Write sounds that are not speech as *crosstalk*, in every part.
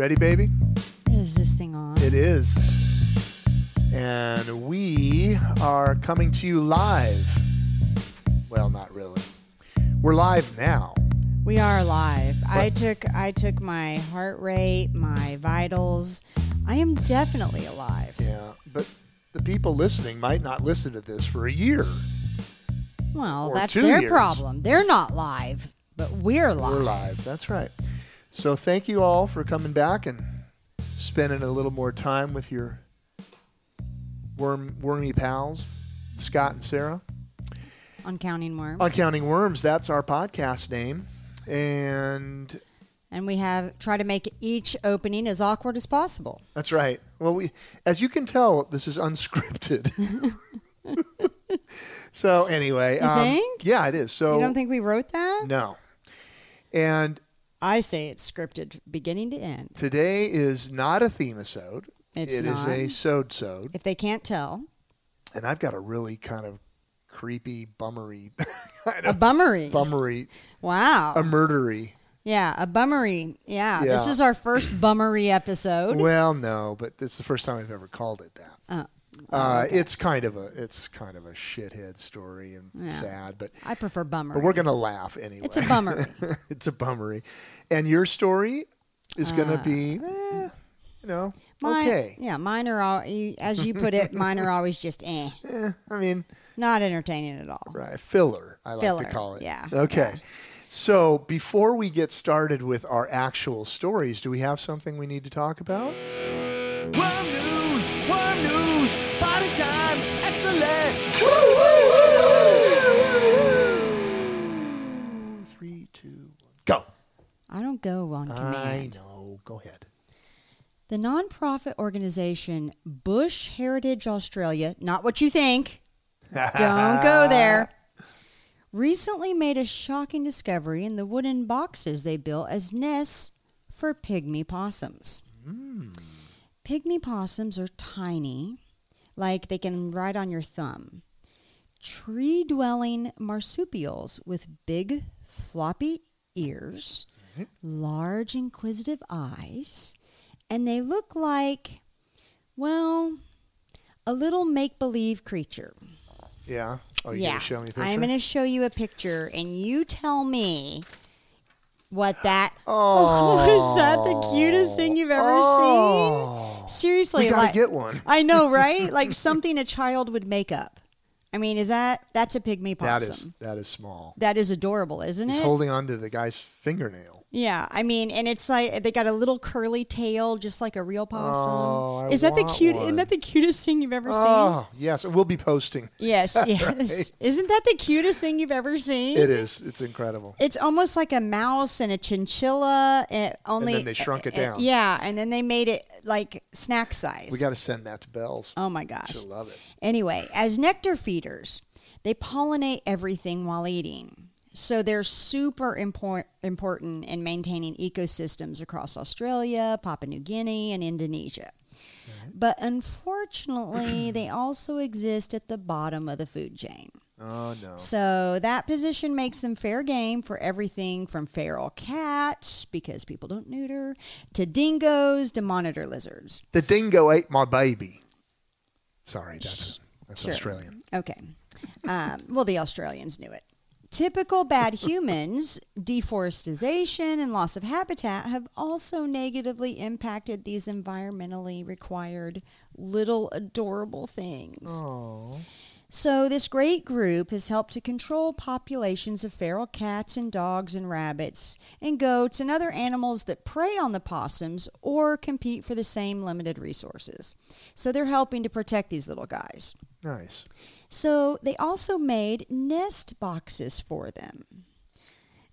ready, baby? Is this thing on? It is. And we are coming to you live. Well, not really. We're live now. We are live. I took I took my heart rate, my vitals. I am definitely alive. Yeah, but the people listening might not listen to this for a year. Well, that's their years. problem. They're not live, but we're live. We're live. That's right. So thank you all for coming back and spending a little more time with your worm wormy pals, Scott and Sarah. on counting worms. On Counting Worms, that's our podcast name. And and we have try to make each opening as awkward as possible. that's right. Well, we as you can tell, this is unscripted. *laughs* so anyway, You um, think? yeah, it is. So you don't think we wrote that? no. And I say it's scripted beginning to end. today is not a themisode. It's It is not. a sode-sode. If they can't tell, and I've got a really kind of creepy, bummery, *laughs* kind a of bummery. bummery, wow. a murdery. yeah, a bummery. Yeah, this is our first bummery episode. Well, no, but it's the first time I've ever called it that. Oh, Uh. It's kind of a it's kind of a shithead story and Yeah. sad, but I prefer bummer. but we're gonna laugh anyway. It's a bummer. *laughs* it's a bummery, and your story is gonna Uh, be, eh, you know, Mine- okay. Yeah, mine are all, as you put it, mine are always just eh, *laughs* Eh, I mean, not entertaining at all. right, filler. I like to call it. yeah, Okay. yeah. So before we get started with our actual stories, do we have something we need to talk about? Worm go on command. I know. Go ahead. The nonprofit organization Bush Heritage Australia, not what you think, don't go *laughs* there, recently made a shocking discovery in the wooden boxes they built as nests for pygmy possums. Hmm. Pygmy possums are tiny, like they can ride on your thumb. Tree dwelling marsupials with big, floppy ears, large, inquisitive eyes, and they look like, well, a little make believe creature. Yeah. Oh, you yeah. gonna show me a picture? I'm going to show you a picture, and you tell me what that. Oh, *laughs* is that the cutest thing you've ever oh. seen? Seriously, We gotta like, get one. I know, *laughs* right? like something a child would make up. I mean, is that that's a pygmy possum? is that is small. that is adorable, isn't it? He's it? holding on to the guy's fingernail. Yeah, I mean, and it's like they got a little curly tail, just like a real possum. Oh, I is that the cute? one. Isn't that the cutest thing you've ever seen? Oh, yes. We'll be posting. Yes, *laughs* yes. Right. Isn't that the cutest thing you've ever seen? It is. It's incredible. It's almost like a mouse and a chinchilla. eh, only then they shrunk it eh, down. Yeah, and then they made it like snack size. We got to send that to Bells. oh my gosh. She'll love it. Anyway, as nectar feeders, they pollinate everything while eating. So they're super import- important in maintaining ecosystems across Australia, Papua New Guinea, and Indonesia. But unfortunately, *clears throat* they also exist at the bottom of the food chain. Oh no. So that position makes them fair game for everything from feral cats, because people don't neuter, to dingoes, to monitor lizards. The dingo ate my baby. Sorry, that's that's Sure. Australian. Okay. Um, well, the Australians knew it. Typical bad humans, deforestation and loss of habitat have also negatively impacted these environmentally required little adorable things. So, this great group has helped to control populations of feral cats and dogs and rabbits and goats and other animals that prey on the possums or compete for the same limited resources. So, they're helping to protect these little guys. Nice. So they also made nest boxes for them.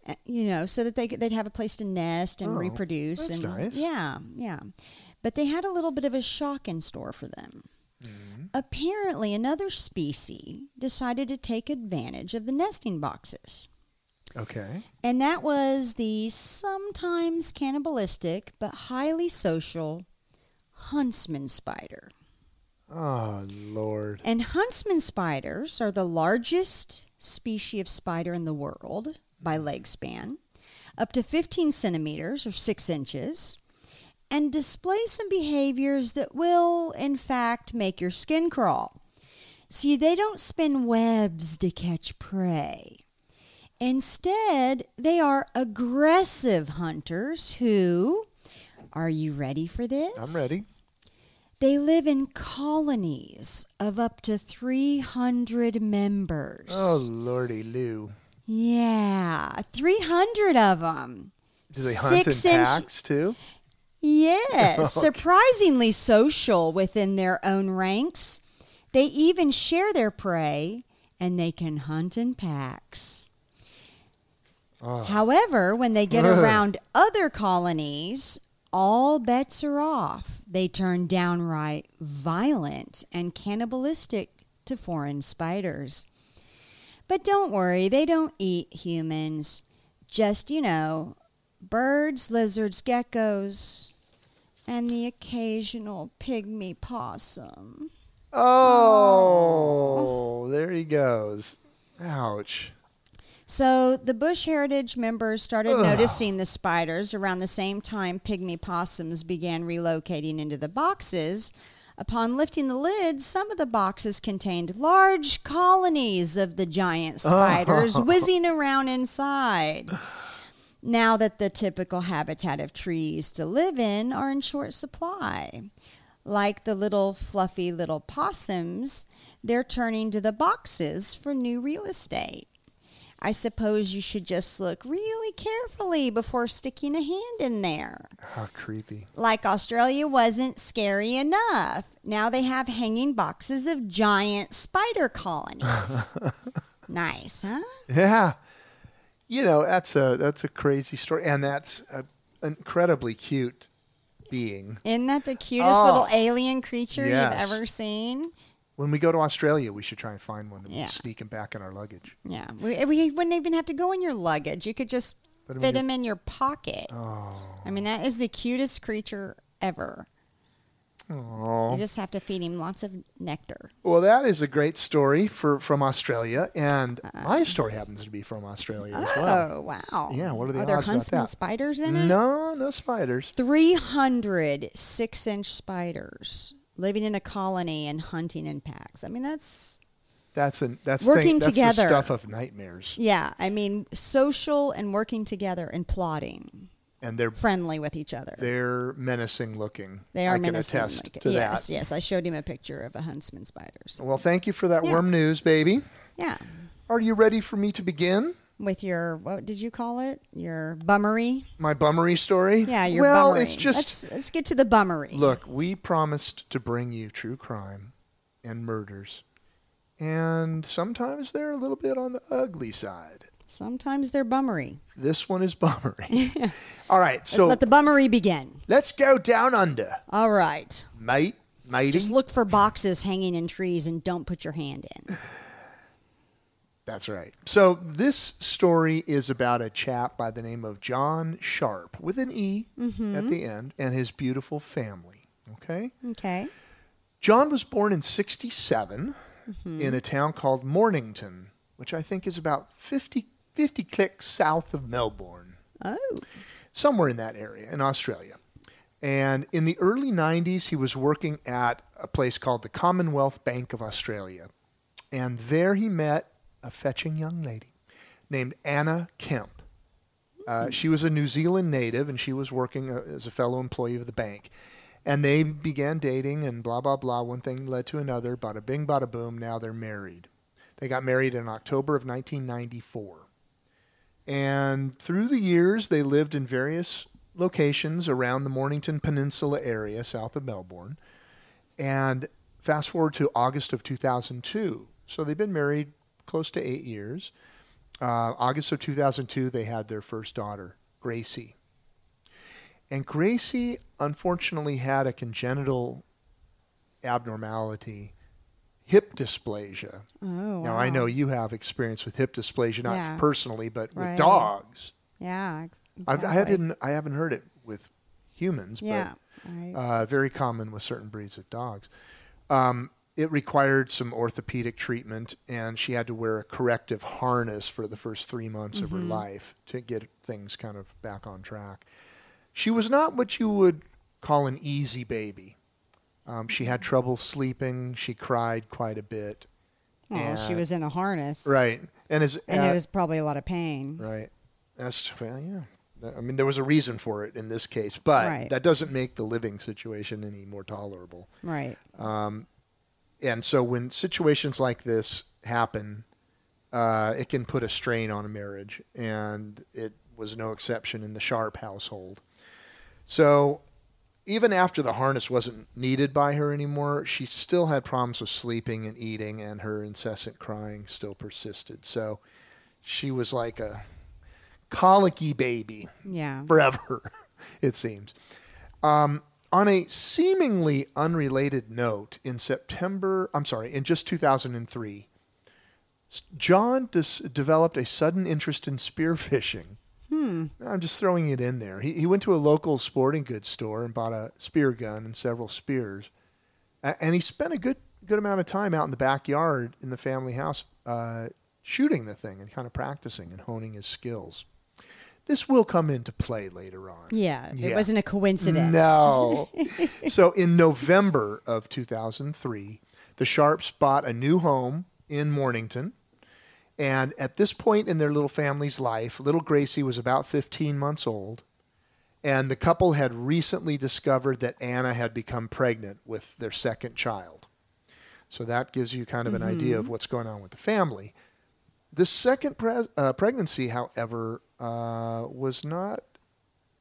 Uh, You know, so that they could, they'd have a place to nest and Oh, reproduce. that's and nice. Yeah, yeah. But they had a little bit of a shock in store for them. Mm-hmm. Apparently, another species decided to take advantage of the nesting boxes. Okay. And that was the sometimes cannibalistic but highly social huntsman spider. Oh Lord. And huntsman spiders are the largest species of spider in the world by leg span. up to 15 centimeters or 6 inches and display some behaviors that will, in fact, make your skin crawl. See, they don't spin webs to catch prey. Instead, they are aggressive hunters who, are you ready for this? I'm ready. They live in colonies of up to 300 members. Oh, lordy Lou. Yeah, 300 of them. Do they hunt in packs too? Yes, *laughs* surprisingly social within their own ranks. They even share their prey and they can hunt in packs. Oh. However, when they get around other colonies, all bets are off. They turn downright violent and cannibalistic to foreign spiders. But don't worry, they don't eat humans. Just, you know, birds, lizards, geckos, and the occasional pygmy possum. Oh, there he goes. Ouch. So the Bush Heritage members started noticing the spiders around the same time pygmy possums began relocating into the boxes. Upon lifting the lids, some of the boxes contained large colonies of the giant spiders *laughs* whizzing around inside. Now that the typical habitat of trees to live in are in short supply. Like the little fluffy little possums, they're turning to the boxes for new real estate. I suppose you should just look really carefully before sticking a hand in there. How creepy. Like Australia wasn't scary enough. Now they have hanging boxes of giant spider colonies. *laughs* nice, huh? Yeah. You know, that's a that's a crazy story and that's a, incredibly cute being. Isn't that the cutest Oh. little alien creature Yes. you've ever seen? When we go to Australia, we should try and find one and Yeah. sneak him back in our luggage. Yeah, we, we wouldn't even have to go in your luggage. You could just Put 'em in fit him in your pocket. Oh. I mean, that is the cutest creature ever. Oh. You just have to feed him lots of nectar. Well, that is a great story for from Australia, and Uh, my story happens to be from Australia as well. Oh, wow. Yeah, what are the Are there odds about huntsman that? spiders in it? No, no spiders. 300 six inch spiders living in a colony and hunting in packs. I mean, that's, That's an that's Working thing, that's together. the stuff of nightmares, yeah, I mean, social and working together and plotting, and they're friendly with each other. they're menacing looking. They are I can menacing. attest to yes, that. yes. I showed him a picture of a huntsman spider. So, Well, thank you for that Yeah. worm news, baby. yeah. Are you ready for me to begin With your, what did you call it? Your bummery? my bummery story? Yeah, your well, bummery. it's just let's, let's get to the bummery. look. We promised to bring you true crime and murders, and sometimes they're a little bit on the ugly side. Sometimes they're bummery. This one is bummery. *laughs* All right, so Let the bummery begin. let's go down under, All right. mate, matey. Just look for boxes hanging in trees and don't put your hand in. That's right. So this story is about a chap by the name of John Sharpe with an E mm-hmm. at the end and his beautiful family. Okay. Okay. John was born in 67 mm-hmm. in a town called Mornington, which I think is about 50, 50 clicks south of Melbourne, Oh. somewhere in that area in Australia. And in the early 90s, he was working at a place called the Commonwealth Bank of Australia. And there he met a fetching young lady named Anna Kemp. Uh, she was a New Zealand native and she was working uh, as a fellow employee of the bank. And they began dating and blah, blah, blah. One thing led to another. Bada bing, bada boom. Now they're married. They got married in October of 1994. And through the years, they lived in various locations around the Mornington Peninsula area south of Melbourne. And fast forward to August of 2002. So they've been married close to eight years. Uh, August of 2002, they had their first daughter, Gracie. And Gracie unfortunately had a congenital abnormality, hip dysplasia. Oh. Now, I know you have experience with hip dysplasia, not Yeah. personally, but Right. with dogs. Yeah. ex- I've, I, exactly. didn't, I haven't heard it with humans, Yeah. but Right. uh, very common with certain breeds of dogs. Um, it required some orthopedic treatment, and she had to wear a corrective harness for the first three months of her life to get things kind of back on track. She was not what you would call an easy baby. Um, she had trouble sleeping. She cried quite a bit. Well, she was in a harness, Right. And as and uh, it was probably a lot of pain. right. That's well, yeah. I mean, there was a reason for it in this case, but Right. that doesn't make the living situation any more tolerable. Right. And so, when situations like this happen, uh, it can put a strain on a marriage, and it was no exception in the Sharpe household. So, even after the harness wasn't needed by her anymore, she still had problems with sleeping and eating, and her incessant crying still persisted. So, she was like a colicky baby Yeah. forever, *laughs* it seems. Um, on a seemingly unrelated note, in September, I'm sorry, in just 2003, John dis- developed a sudden interest in spearfishing. Hmm. I'm just throwing it in there. He, he went to a local sporting goods store and bought a spear gun and several spears. And he spent a good good amount of time out in the backyard in the family house uh, shooting the thing and kind of practicing and honing his skills. This will come into play later on. Yeah. It wasn't a coincidence. No. *laughs* so in November of 2003, the Sharpes bought a new home in Mornington. And at this point in their little family's life, little Gracie was about 15 months old. And the couple had recently discovered that Anna had become pregnant with their second child. So that gives you kind of an idea of what's going on with the family. The second pre- uh, pregnancy, however, uh, was not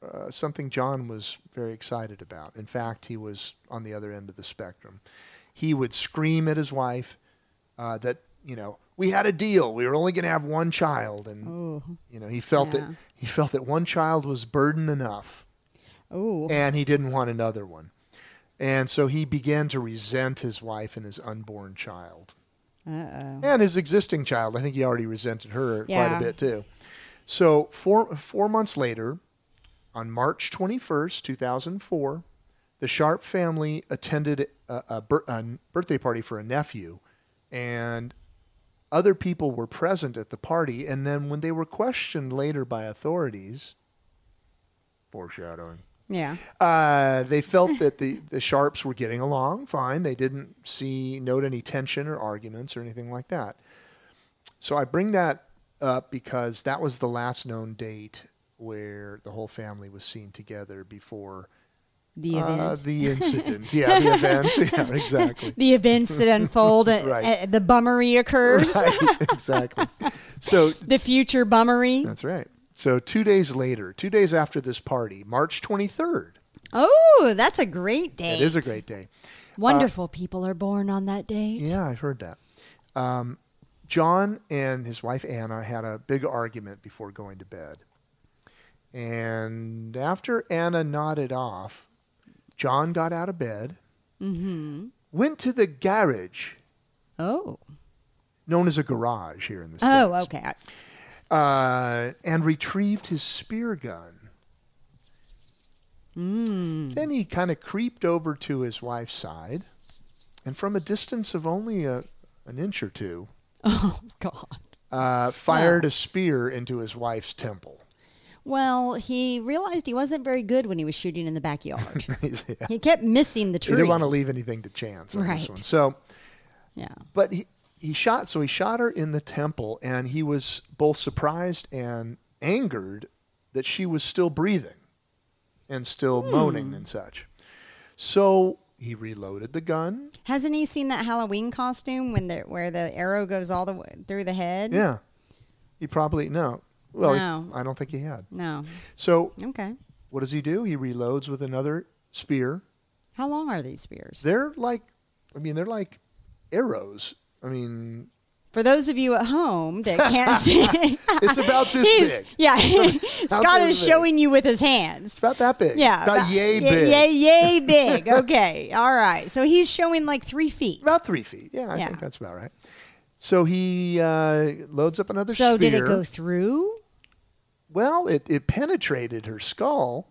uh, something John was very excited about. In fact, he was on the other end of the spectrum. He would scream at his wife uh, that you know we had a deal. We were only going to have one child, and Ooh. you know he felt Yeah. that he felt that one child was burden enough, Ooh. and he didn't want another one. And so he began to resent his wife and his unborn child Uh-oh. and his existing child. I think he already resented her quite a bit too. So four four months later, on March twenty first, two thousand four, the Sharpe family attended a, a, bir- a birthday party for a nephew, and other people were present at the party. And then when they were questioned later by authorities, foreshadowing. Yeah. Uh, they felt that the, the Sharpes were getting along fine. They didn't see note any tension or arguments or anything like that. So I bring that up because that was the last known date where the whole family was seen together before The uh, the incident. yeah, the event. *laughs* Yeah, exactly. the events that unfold, uh, *laughs* Right. uh, the bummery occurs. Right, *laughs* exactly. So the future bummery. that's right. So two days later, two days after this party, March 23rd. Oh, that's a great day. It is a great day. Wonderful people are born on that date. Yeah, I've heard that. Um, John and his wife Anna had a big argument before going to bed. And after Anna nodded off, John got out of bed, Mm-hmm. went to the garage, Oh. known as a garage here in the States. Oh, okay. uh, and retrieved his spear gun. Mm. Then he kind of creeped over to his wife's side, and from a distance of only a, an inch or two, *laughs* Oh God. uh, fired Wow. a spear into his wife's temple. Well, he realized he wasn't very good when he was shooting in the backyard. *laughs* yeah. he kept missing the tree. He didn't want to leave anything to chance on this one. So, Yeah. but he, he shot, so he shot her in the temple, and he was both surprised and angered that she was still breathing and still Hmm. moaning and such. So he reloaded the gun. Hasn't he seen that Halloween costume when the where the arrow goes all the way through the head? Yeah. He probably, no. Well, he- No. I don't think he had. No. So Okay. what does he do? He reloads with another spear. How long are these spears? They're like, I mean, they're like arrows. I mean, For those of you at home that *laughs* can't see, it's about this he's, big. yeah, *laughs* Scott is big. showing you with his It's hands. about that big. Yeah, About, yay big. Yay, yay *laughs* big. Okay, all right. So he's showing like three feet. About three feet. Yeah, I Yeah. think that's about right. So he uh, loads up another spear. So spear. did it go through? Well, it, it penetrated her skull.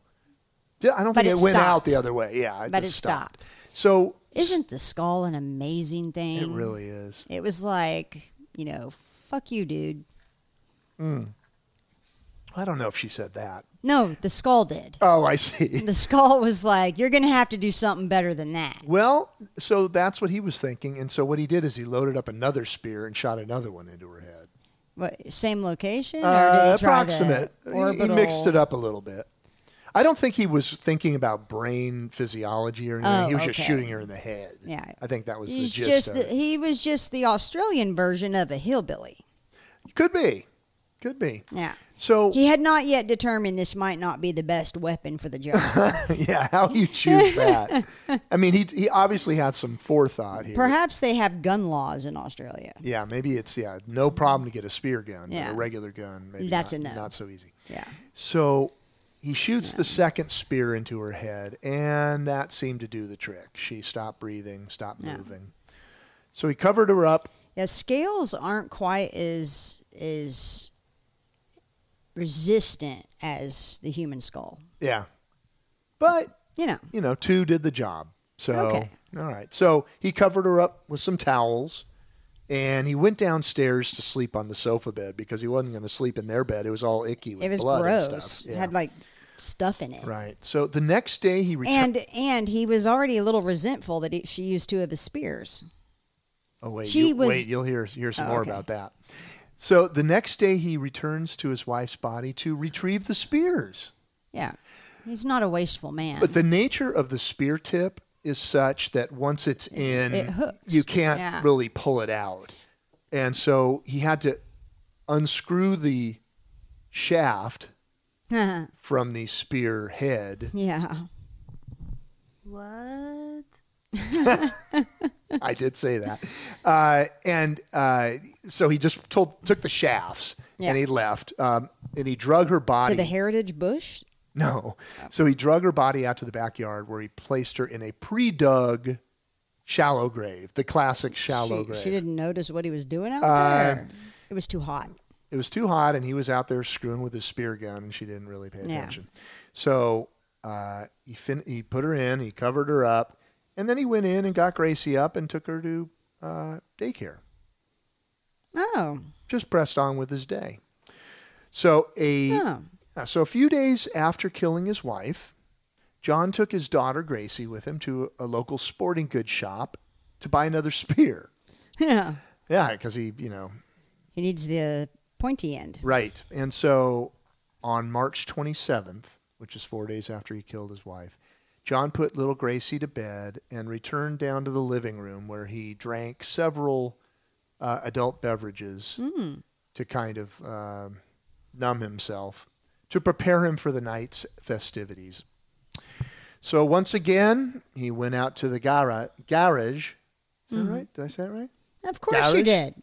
I don't But think it it, went out the other way. Yeah, it But it stopped. So Isn't the skull an amazing thing? It really is. It was like, you know, fuck you, dude. Hmm. I don't know if she said that. No, the skull did. Oh, I see. *laughs* The skull was like, you're going to have to do something better than that. Well, so that's what he was thinking, and so what he did is he loaded up another spear and shot another one into her head. What, same location? Or Uh, approximate. He- He, mixed it up a little bit. I don't think he was thinking about brain physiology or anything. Oh, he was just shooting her in the head. Yeah. I think that was He's the gist the, he was just the Australian version of a hillbilly. Could be. Could be. Yeah. So He had not yet determined this might not be the best weapon for the job. *laughs* yeah, how you choose that? I mean, he he obviously had some forethought here. Perhaps they have gun laws in Australia. Yeah, maybe it's yeah, no problem to get a spear gun, Yeah. a regular gun, maybe That's not, a no. not so easy. Yeah. So he shoots the second spear into her head, and that seemed to do the trick. She stopped breathing, stopped Yeah. moving. So he covered her up. Yeah, scales aren't quite as as resistant as the human skull. Yeah, but You know. you know, two did the job. So Okay. all right. So he covered her up with some towels. And he went downstairs to sleep on the sofa bed because he wasn't going to sleep in their bed. It was all icky with It was blood and gross. stuff. It had like stuff in it. right. So the next day he returned. And and he was already a little resentful that he, she used two of his spears. Oh wait, She you, was- wait, you'll hear hear some Oh, more okay. about that. So the next day he returns to his wife's body to retrieve the spears. Yeah. He's not a wasteful man. But the nature of the spear tip is such that once it's in, It hooks. you can't Yeah. really pull it out. And so he had to unscrew the shaft *laughs* from the spear head. yeah. What? *laughs* I did say that. Uh, and uh, so he just told, took the shafts Yeah. and he left. Um, and he drug her body. To the heritage bush. No. So he drug her body out to the backyard where he placed her in a pre-dug shallow grave, the classic shallow she, grave. she didn't notice what he was doing out Uh, there. It was too hot. It was too hot, and he was out there screwing with his spear gun, and she didn't really pay Yeah. attention. So uh, he fin- he put her in, he covered her up, and then he went in and got Gracie up and took her to uh, daycare. Oh. Just pressed on with his day. So a Oh. uh, so a few days after killing his wife, John took his daughter Gracie with him to a local sporting goods shop to buy another *laughs* spear. Yeah. Yeah, because he, you know, He needs the pointy end. right. And so on March 27th, which is four days after he killed his wife, John put little Gracie to bed and returned down to the living room where he drank several uh, adult beverages to kind of um, numb himself, to prepare him for the night's festivities. So once again, he went out to the gara- garage. Is that right? Did I say that right? Of course you did.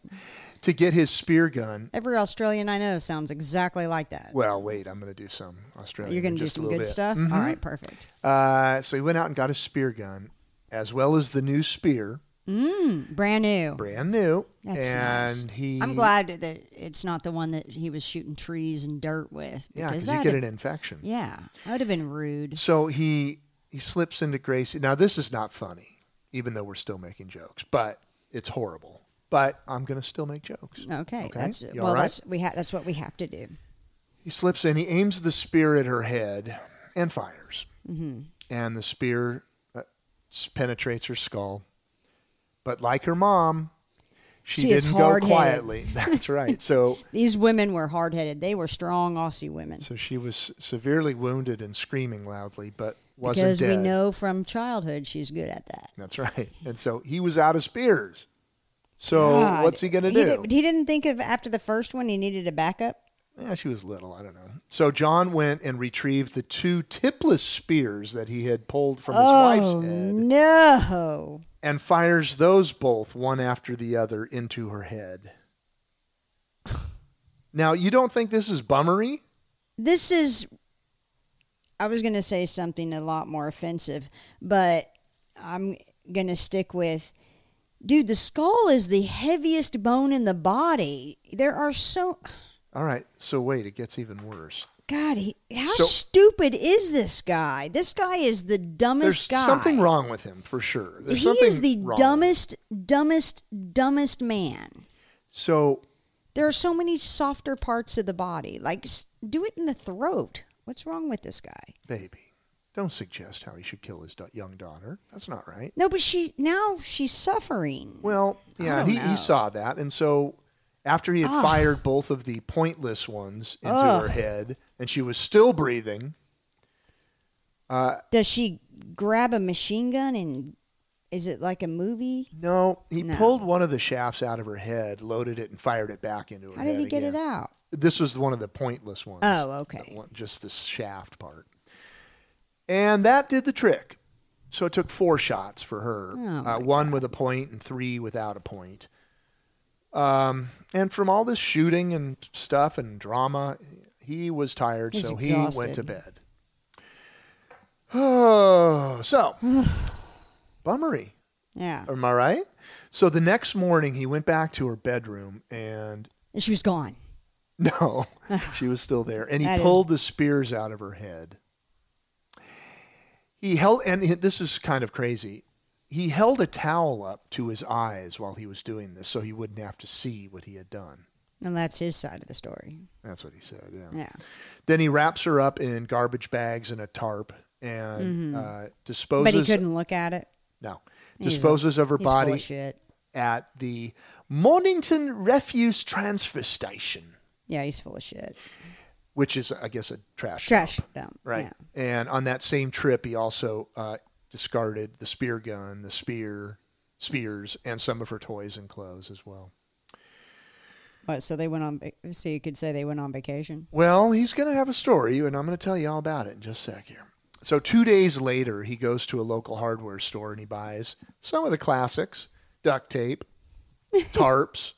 To get his spear gun. Every Australian I know sounds exactly like that. Well, wait, I'm going to do some Australian. You're going to do some good bit. stuff? Mhm. All right, perfect. Uh, so he went out and got his spear gun, as well as the new spear, Brand new. brand new. That's and nice. he. I'm glad that it's not the one that he was shooting trees and dirt with. Yeah, because you get an infection. Yeah, that would have been rude. So he he slips into Gracie. Now this is not funny, even though we're still making jokes, but it's horrible. But I'm going to still make jokes. Okay, Okay, that's you well. right? That's we ha- That's what we have to do. He slips in. He aims the spear at her head and fires. Mm-hmm. And the spear uh, s- penetrates her skull. But like her mom, she, She is didn't go hard-headed. quietly. *laughs* That's right. So *laughs* These women were hard headed. They were strong Aussie women. so she was severely wounded and screaming loudly, but wasn't Because dead. we know from childhood she's good at that. That's right. And so he was out of spears. So God. what's he going to do? Did, he didn't think of after the first one he needed a backup. Yeah, she was little. I don't know. So John went and retrieved the two tipless spears that he had pulled from his oh wife's head no! and fires those both one after the other into her head. *sighs* now, you don't think this is bummery? This is. I was going to say something a lot more offensive, but I'm going to stick with. Dude, the skull is the heaviest bone in the body. There are so. All right. So wait, it gets even worse. God, he, how So- stupid is this guy? This guy is the dumbest There's guy. something wrong with him for sure. There's he is the dumbest, dumbest, dumbest man. So There are so many softer parts of the body. Like, do it in the throat. What's wrong with this guy? baby, don't suggest how he should kill his da- young daughter. That's not right. No, but she now she's suffering. Well, yeah, he, he saw that, and so after he had Ugh. fired both of the pointless ones into Ugh. her head, and she was still breathing. Uh, Does she grab a machine gun and is it like a movie? No, he No. pulled one of the shafts out of her head, loaded it, and fired it back into her How head. did he get it again. out? This was one of the pointless ones. Oh, okay. One- Just the shaft part. And that did the trick. So it took four shots for her. Oh, uh, one with a point and three without a point. Um, and from all this shooting and stuff and drama, he was tired, He's so he went to bed. Oh, *sighs* so *sighs* bummery. Yeah. Am I right? So the next morning, he went back to her bedroom and And she was gone. *laughs* no, *laughs* she was still there. And he That is- pulled the spears out of her head. He held, and this is kind of crazy. He held a towel up to his eyes while he was doing this so he wouldn't have to see what he had done. And that's his side of the story. That's what he said, yeah. Yeah. Then he wraps her up in garbage bags and a tarp and uh, disposes. Mm-hmm. But he couldn't look at it. No. A- Disposes of her he's full of body shit. at the Mornington Refuse Transfer Station, Yeah, he's full of shit. Which is, I guess, a trash Trash dump. dump. Right. Yeah. And on that same trip, he also uh, discarded the spear gun, the spear, spears, and some of her toys and clothes as well. What, so they went on. So you could say they went on vacation. Well, he's going to have a story, and I'm going to tell you all about it in just a sec here. So, two days later, he goes to a local hardware store and he buys some of the classics duct tape, *laughs* tarps,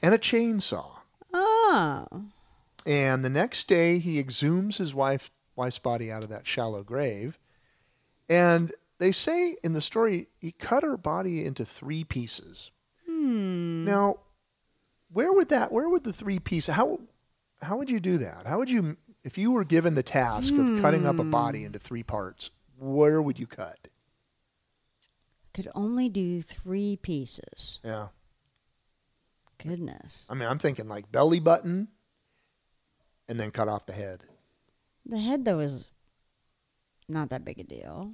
and a chainsaw. Oh, And the next day, he exhumes his wife, wife's body out of that shallow grave. And they say in the story, he cut her body into three pieces. Hmm. Now, where would that, where would the three pieces, how, how would you do that? How would you, if you were given the task of cutting up a Hmm. body into three parts, where would you cut? could only do three pieces. Yeah. Goodness, I mean, I'm thinking like belly button and then cut off the head. the head though is not that big a deal.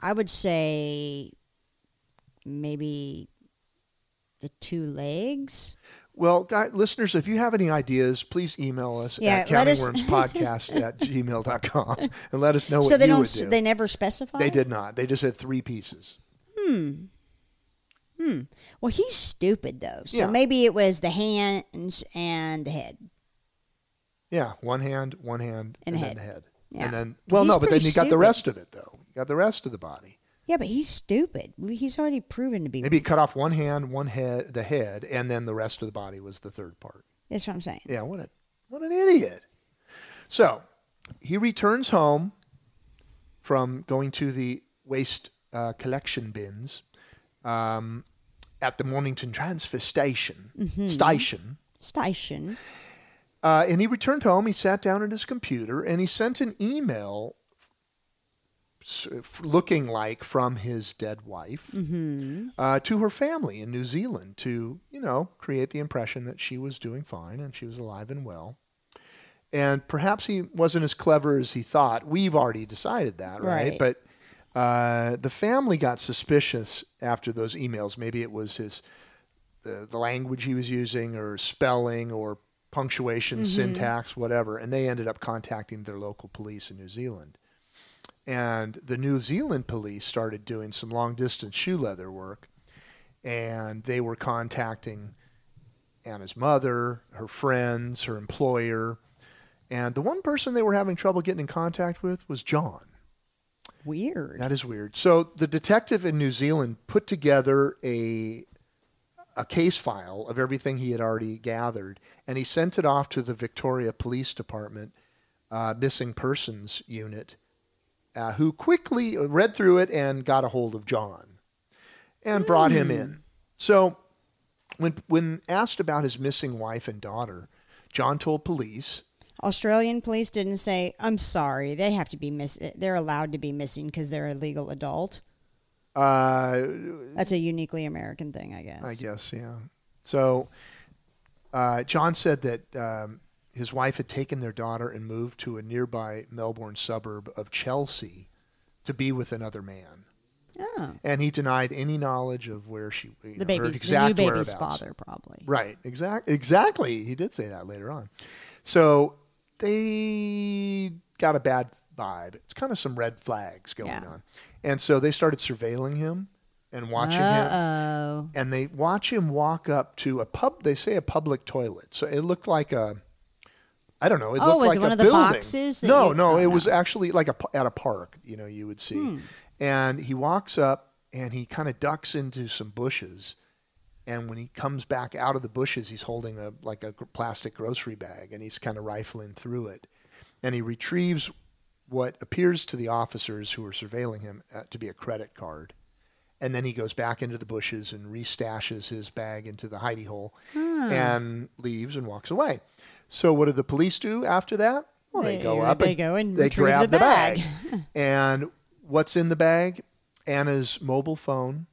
I would say maybe the two legs. Well, guy, listeners, if you have any ideas, please email us Yeah, at *laughs* countingwormspodcast at gmail.com and let us know what so they you don't. would do. They never specify. They did not. They just had three pieces. Hmm. Hmm. Well, he's stupid though. So Yeah. maybe it was the hands and the head. Yeah, one hand, one hand, And and, head. then the head. Yeah. And then, well, no, but then you got the rest of it, though. You got the rest of the body. Yeah, but he's stupid. He's already proven to be. Maybe he cut off one hand, one head, the head, and then the rest of the body was the third part. That's what I'm saying. Yeah, what a what an idiot. So he returns home from going to the waste uh, collection bins um, at the Mornington transfer station. Station. Station. Uh, and he returned home. He sat down at his computer and he sent an email looking like from his dead wife uh, to her family in New Zealand to, you know, create the impression that she was doing fine and she was alive and well. And perhaps he wasn't as clever as he thought. We've already decided that, right? Right. But uh, the family got suspicious after those emails. Maybe it was his the, the language he was using or spelling or punctuation, mm-hmm. syntax, whatever. And they ended up contacting their local police in New Zealand. And the New Zealand police started doing some long distance shoe leather work. And they were contacting Anna's mother, her friends, her employer. And the one person they were having trouble getting in contact with was John. Weird. That is weird. So the detective in New Zealand put together a a case file of everything he had already gathered, and he sent it off to the Victoria Police Department uh, missing persons unit, uh, who quickly read through it and got a hold of John and brought him in. So when when asked about his missing wife and daughter, John told police Australian police didn't say, "I'm sorry, they have to be miss. They're allowed to be missing because they're a legal adult." Uh, That's a uniquely American thing, I guess. I guess, yeah. So uh, John said that um, his wife had taken their daughter and moved to a nearby Melbourne suburb of Chelsea to be with another man. Oh, And he denied any knowledge of where she, you know, the baby, her the new baby's father, probably. Right. Exact. Exactly. He did say that later on. So they got a bad vibe. It's kind of some red flags going Yeah. on, and so they started surveilling him and watching him. Uh oh. And they watch him walk up to a pub. They say a public toilet. So it looked like a. I don't know. It Oh, looked like it one a of the building. boxes No, you- no, oh, it no. was actually like a at a park. You know, you would see. Hmm. And he walks up and he kind of ducks into some bushes. And when he comes back out of the bushes, he's holding a like a plastic grocery bag, and he's kind of rifling through it. And he retrieves what appears to the officers who are surveilling him uh, to be a credit card. And then he goes back into the bushes and restashes his bag into the hidey hole and leaves and walks away. So what do the police do after that? Well, they, They- go up they and go and they grab the the bag. bag. *laughs* and what's in the bag? Anna's mobile phone,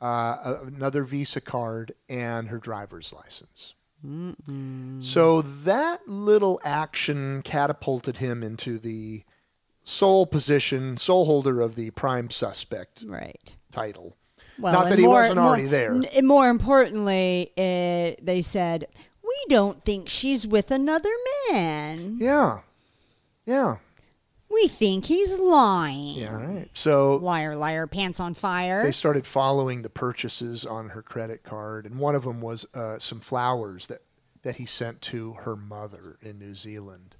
uh, another Visa card, and her driver's license. So that little action catapulted him into the sole position, sole holder of the prime suspect Right. title. Well, Not that he more- wasn't more- already there. n- More importantly, uh, they said, "We don't think she's with another man. Yeah. Yeah. We think he's lying." Yeah. Right. So Liar, liar, pants on fire. they started following the purchases on her credit card, and one of them was uh, some flowers that that he sent to her mother in New Zealand.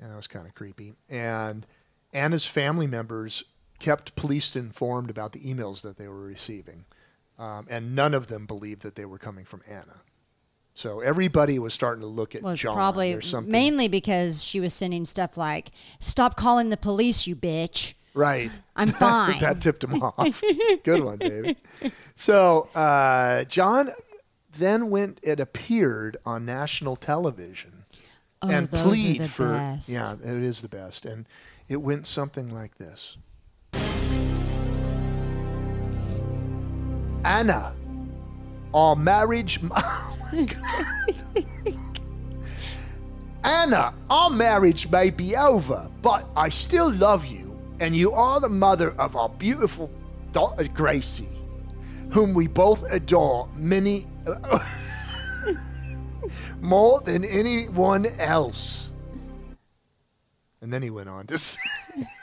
And that was kind of creepy. And Anna's family members kept police informed about the emails that they were receiving, um, and none of them believed that they were coming from Anna. So everybody was starting to look at was John. probably mainly because she was sending stuff like, "Stop calling the police, you bitch." right. I'm *laughs* fine. that tipped him off. *laughs* Good one, baby. So uh, John then went. It appeared on national television Oh, and plead the for. best. Yeah, it is the best, and it went something like this. Anna, our marriage. *laughs* *laughs* Anna, our marriage may be over, but I still love you, and you are the mother of our beautiful daughter Gracie, whom we both adore many *laughs* more than anyone else. And then he went on to say, *laughs*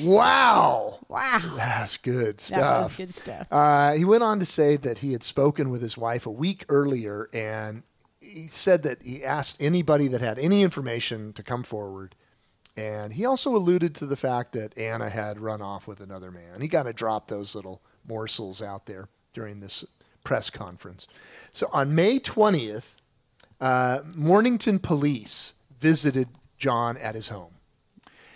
Wow, Wow, that's good stuff. that was good stuff. Uh, he went on to say that he had spoken with his wife a week earlier, and he said that he asked anybody that had any information to come forward. And he also alluded to the fact that Anna had run off with another man. He kind of dropped those little morsels out there during this press conference. So on May 20th, uh, Mornington police visited John at his home.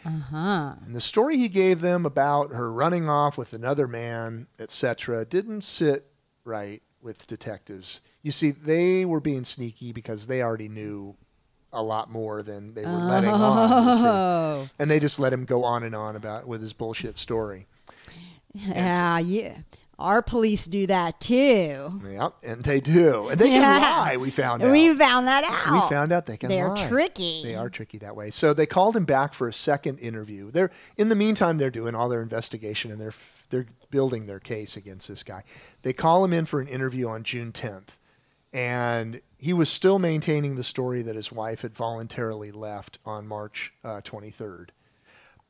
Huh. And the story he gave them about her running off with another man, etc., didn't sit right with detectives. You see, they were being sneaky because they already knew a lot more than they were letting on. Oh, And they just let him go on and on about with his bullshit story. *laughs* yeah, yeah. Our police do that too. Yep, and they do. And they can lie, we found out. We found that out. We found out they can They're lie. tricky. They are tricky that way. So they called him back for a second interview. They're in the meantime they're doing all their investigation and they're they're building their case against this guy. They call him in for an interview on June 10th, and he was still maintaining the story that his wife had voluntarily left on March uh, 23rd.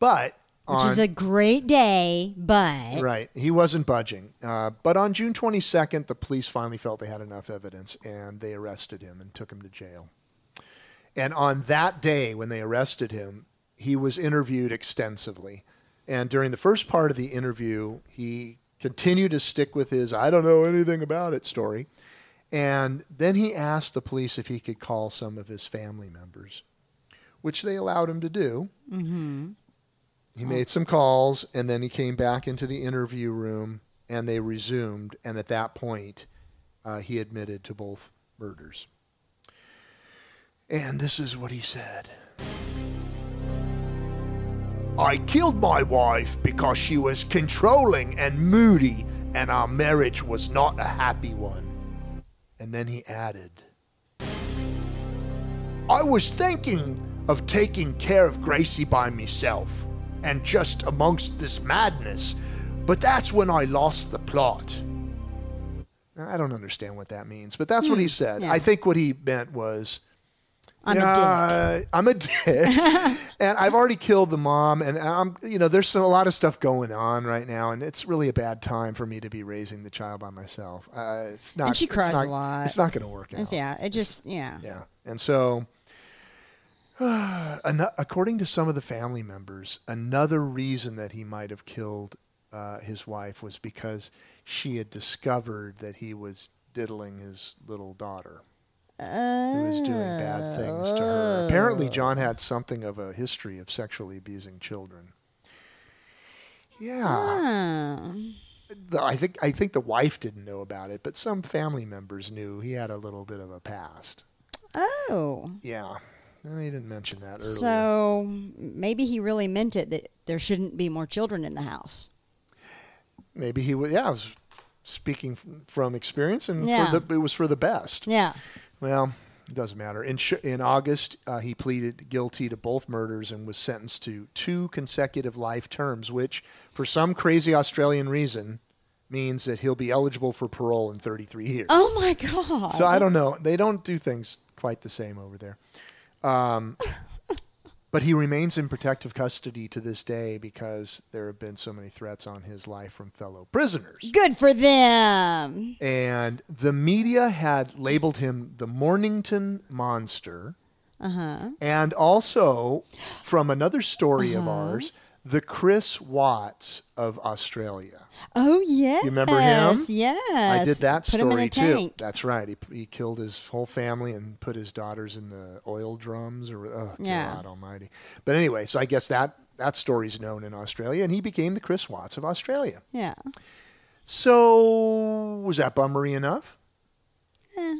But Which on, is a great day, but Right. He wasn't budging. Uh, but on June 22nd, the police finally felt they had enough evidence and they arrested him and took him to jail. And on that day, when they arrested him, he was interviewed extensively. And during the first part of the interview, he continued to stick with his I don't know anything about it story. And then he asked the police if he could call some of his family members, which they allowed him to do. He made some calls and then he came back into the interview room and they resumed. And at that point, uh, he admitted to both murders. And this is what he said. I killed my wife because she was controlling and moody, and our marriage was not a happy one. And then he added, I was thinking of taking care of Gracie by myself and just amongst this madness, but that's when I lost the plot. Now, I don't understand what that means, but that's what he said. yeah. I think what he meant was, I'm a dick. I'm a dick, *laughs* and I've already killed the mom, and I'm, you know, there's some, a lot of stuff going on right now, and it's really a bad time for me to be raising the child by myself. Uh, it's not. And she it's cries not- a lot. It's not going to work out. It's- yeah, it just yeah. Yeah. And so, *sighs* according to some of the family members, another reason that he might have killed uh, his wife was because she had discovered that he was diddling his little daughter, who was doing bad things to her. Apparently, John had something of a history of sexually abusing children. Yeah. Oh. I think I think the wife didn't know about it, but some family members knew he had a little bit of a past. Oh. Yeah, they didn't mention that earlier. So maybe he really meant it that there shouldn't be more children in the house. Maybe he was. Yeah, I was speaking from experience, and Yeah. for the, it was for the best. Yeah. Well, it doesn't matter. In sh- in August, uh, he pleaded guilty to both murders and was sentenced to two consecutive life terms, which, for some crazy Australian reason, means that he'll be eligible for parole in 33 years. Oh my god. So I don't know. They don't do things quite the same over there. Um, but he remains in protective custody to this day because there have been so many threats on his life from fellow prisoners. Good for them. And the media had labeled him the Mornington Monster. Uh-huh. And also, from another story of ours, the Chris Watts of Australia. Oh yes. You remember him? Yes. I did that Put story too. That's right. He, he killed his whole family and put his daughters in the oil drums. Or oh Yeah. God Almighty! But anyway, so I guess that that story's known in Australia, and he became the Chris Watts of Australia. Yeah. So was that bummery enough? Eh,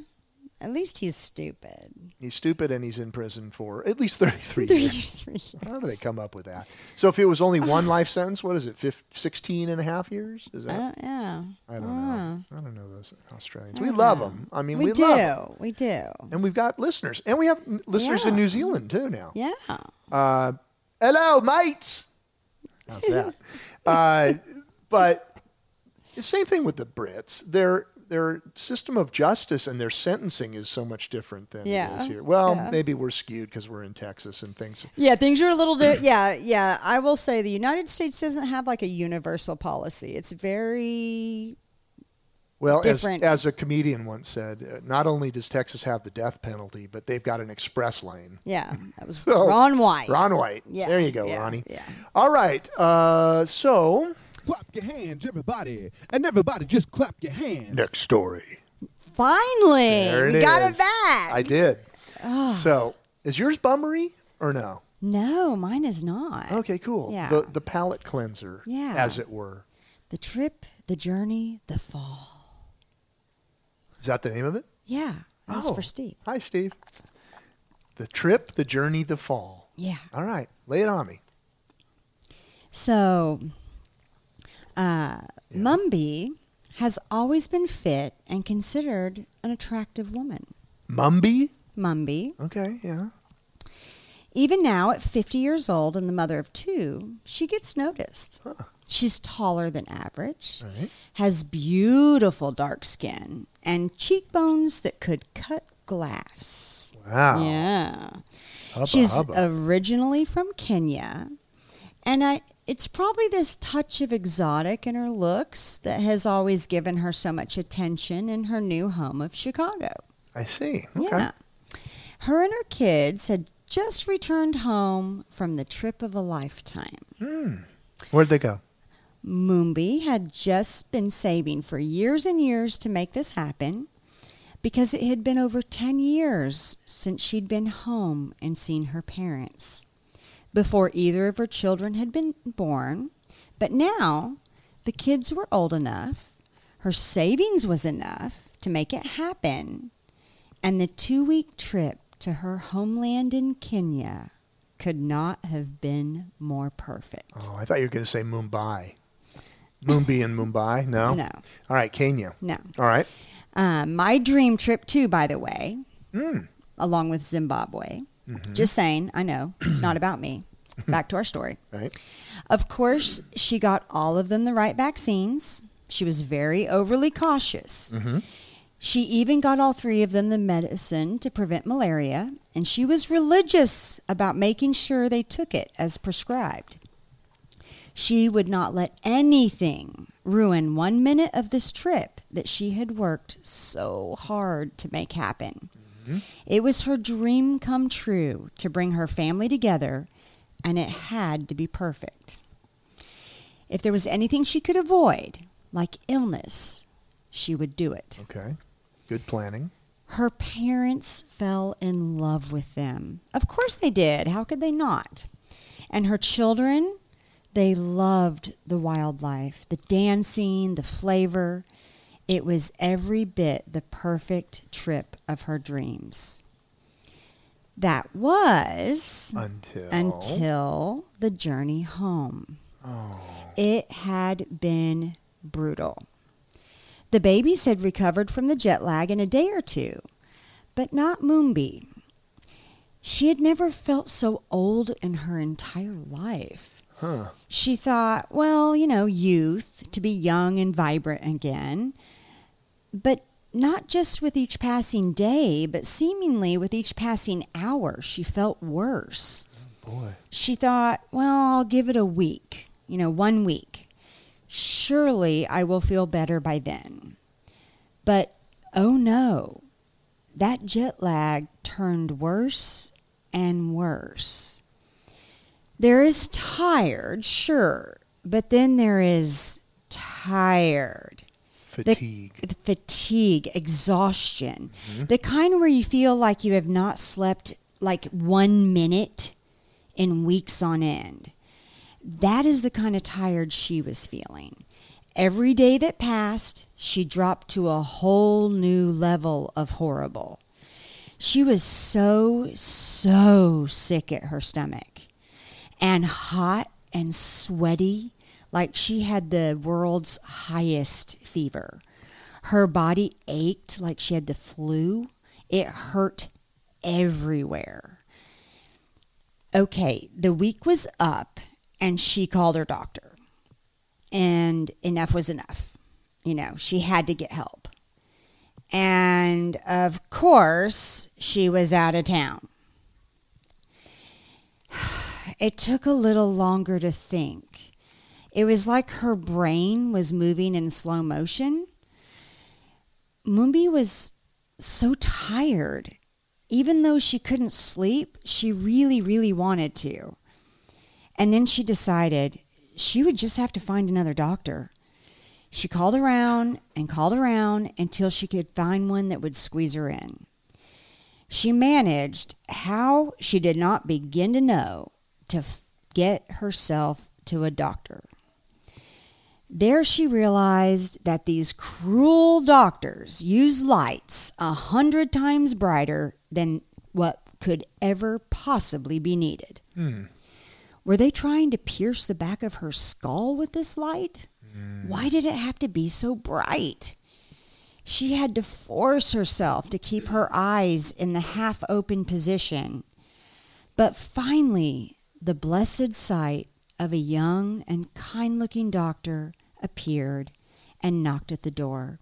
at least he's stupid. He's stupid and he's in prison for at least 33 *laughs* years. Thirty-three. How do they come up with that? So if it was only one life sentence, what is it? Fif 16 and a half years? Is that? Uh, yeah. I don't know. I don't know those Australians. We love know. them. I mean, we, we, do. love 'em. We do. And we've got listeners. And we have listeners in New Zealand too now. Yeah. Uh, hello, mates. How's that? *laughs* uh, but the same thing with the Brits. Their their system of justice and their sentencing is so much different than Yeah. is here. Well, Yeah. maybe we're skewed because we're in Texas and things. Yeah, things are a little di- *clears throat* yeah, yeah. I will say the United States doesn't have like a universal policy. It's very Well, as, Different. as a comedian once said, uh, not only does Texas have the death penalty, but they've got an express lane. yeah. That *laughs* was So, Ron White. Ron White. Yeah, There you go, yeah, Ronnie. yeah. All right. Uh, so, Clap your hands, everybody. And everybody just clap your hands. next story. Finally, There it we got is. it back. I did. So, is yours bummery or no? no, mine is not. Okay, cool. Yeah. The the palate cleanser, Yeah. as it were. The trip, the journey, the fall. Is that the name of it? Yeah, that was Oh. for Steve. Hi, Steve. The trip, the journey, the fall. Yeah. All right, lay it on me. So, uh, Mumbi has always been fit and considered an attractive woman. Mumbi. Mumbi, Okay, yeah. even now at 50 years old and the mother of two, she gets noticed. She's taller than average, right. has beautiful dark skin, and cheekbones that could cut glass. Wow. Yeah. Hubba She's hubba. originally from Kenya, and I it's probably this touch of exotic in her looks that has always given her so much attention in her new home of Chicago. I see. Okay. Yeah. Her and her kids had just returned home from the trip of a lifetime. Hmm. Where'd they go? Mumbi had just been saving for years and years to make this happen because it had been over 10 years since she'd been home and seen her parents before either of her children had been born. But now the kids were old enough, her savings was enough to make it happen, and the two week trip to her homeland in Kenya could not have been more perfect. Oh, I thought you were going to say Mumbai. Mumbai in Mumbai? No? *laughs* No. All right, Kenya. No. All right. Um, my dream trip, too, by the way, Mm. along with Zimbabwe. Mm-hmm. Just saying, I know, it's not about me. Back to our story. *laughs* Right. Of course, she got all of them the right vaccines. She was very overly cautious. She even got all three of them the medicine to prevent malaria, and she was religious about making sure they took it as prescribed. She would not let anything ruin one minute of this trip that she had worked so hard to make happen. Mm-hmm. It was her dream come true to bring her family together, and it had to be perfect. If there was anything she could avoid, like illness, she would do it. Okay. Good planning. Her parents fell in love with them. Of course they did. How could they not? And her children, they loved the wildlife, the dancing, the flavor. It was every bit the perfect trip of her dreams. That was Until. until the journey home. Oh. It had been brutal. The babies had recovered from the jet lag in a day or two, but not Mumbi. She had never felt so old in her entire life. Huh. She thought, well, you know, youth, to be young and vibrant again. But not just with each passing day, but seemingly with each passing hour, she felt worse. Boy. She thought, well, I'll give it a week, you know, one week. Surely I will feel better by then. But oh no, that jet lag turned worse and worse. There is tired, sure, but then there is tired. Fatigue. the fatigue, exhaustion, mm-hmm. the kind where you feel like you have not slept like one minute in weeks on end. That is the kind of tired she was feeling. Every day that passed, she dropped to a whole new level of horrible. She was so, so sick at her stomach and hot and sweaty, like she had the world's highest fever. Her body ached like she had the flu. It hurt everywhere. Okay, the week was up, and she called her doctor. And enough was enough. You know, she had to get help. And of course, she was out of town. *sighs* It took a little longer to think. It was like her brain was moving in slow motion. Mumbi was so tired. Even though she couldn't sleep, she really, really wanted to. And then she decided she would just have to find another doctor. She called around and called around until she could find one that would squeeze her in. She managed, how she did not begin to know, to f- get herself to a doctor. There she realized that these cruel doctors use lights a hundred times brighter than what could ever possibly be needed. Hmm. Were they trying to pierce the back of her skull with this light? Why did it have to be so bright? She had to force herself to keep her eyes in the half open position. But finally, the blessed sight of a young and kind looking doctor appeared and knocked at the door.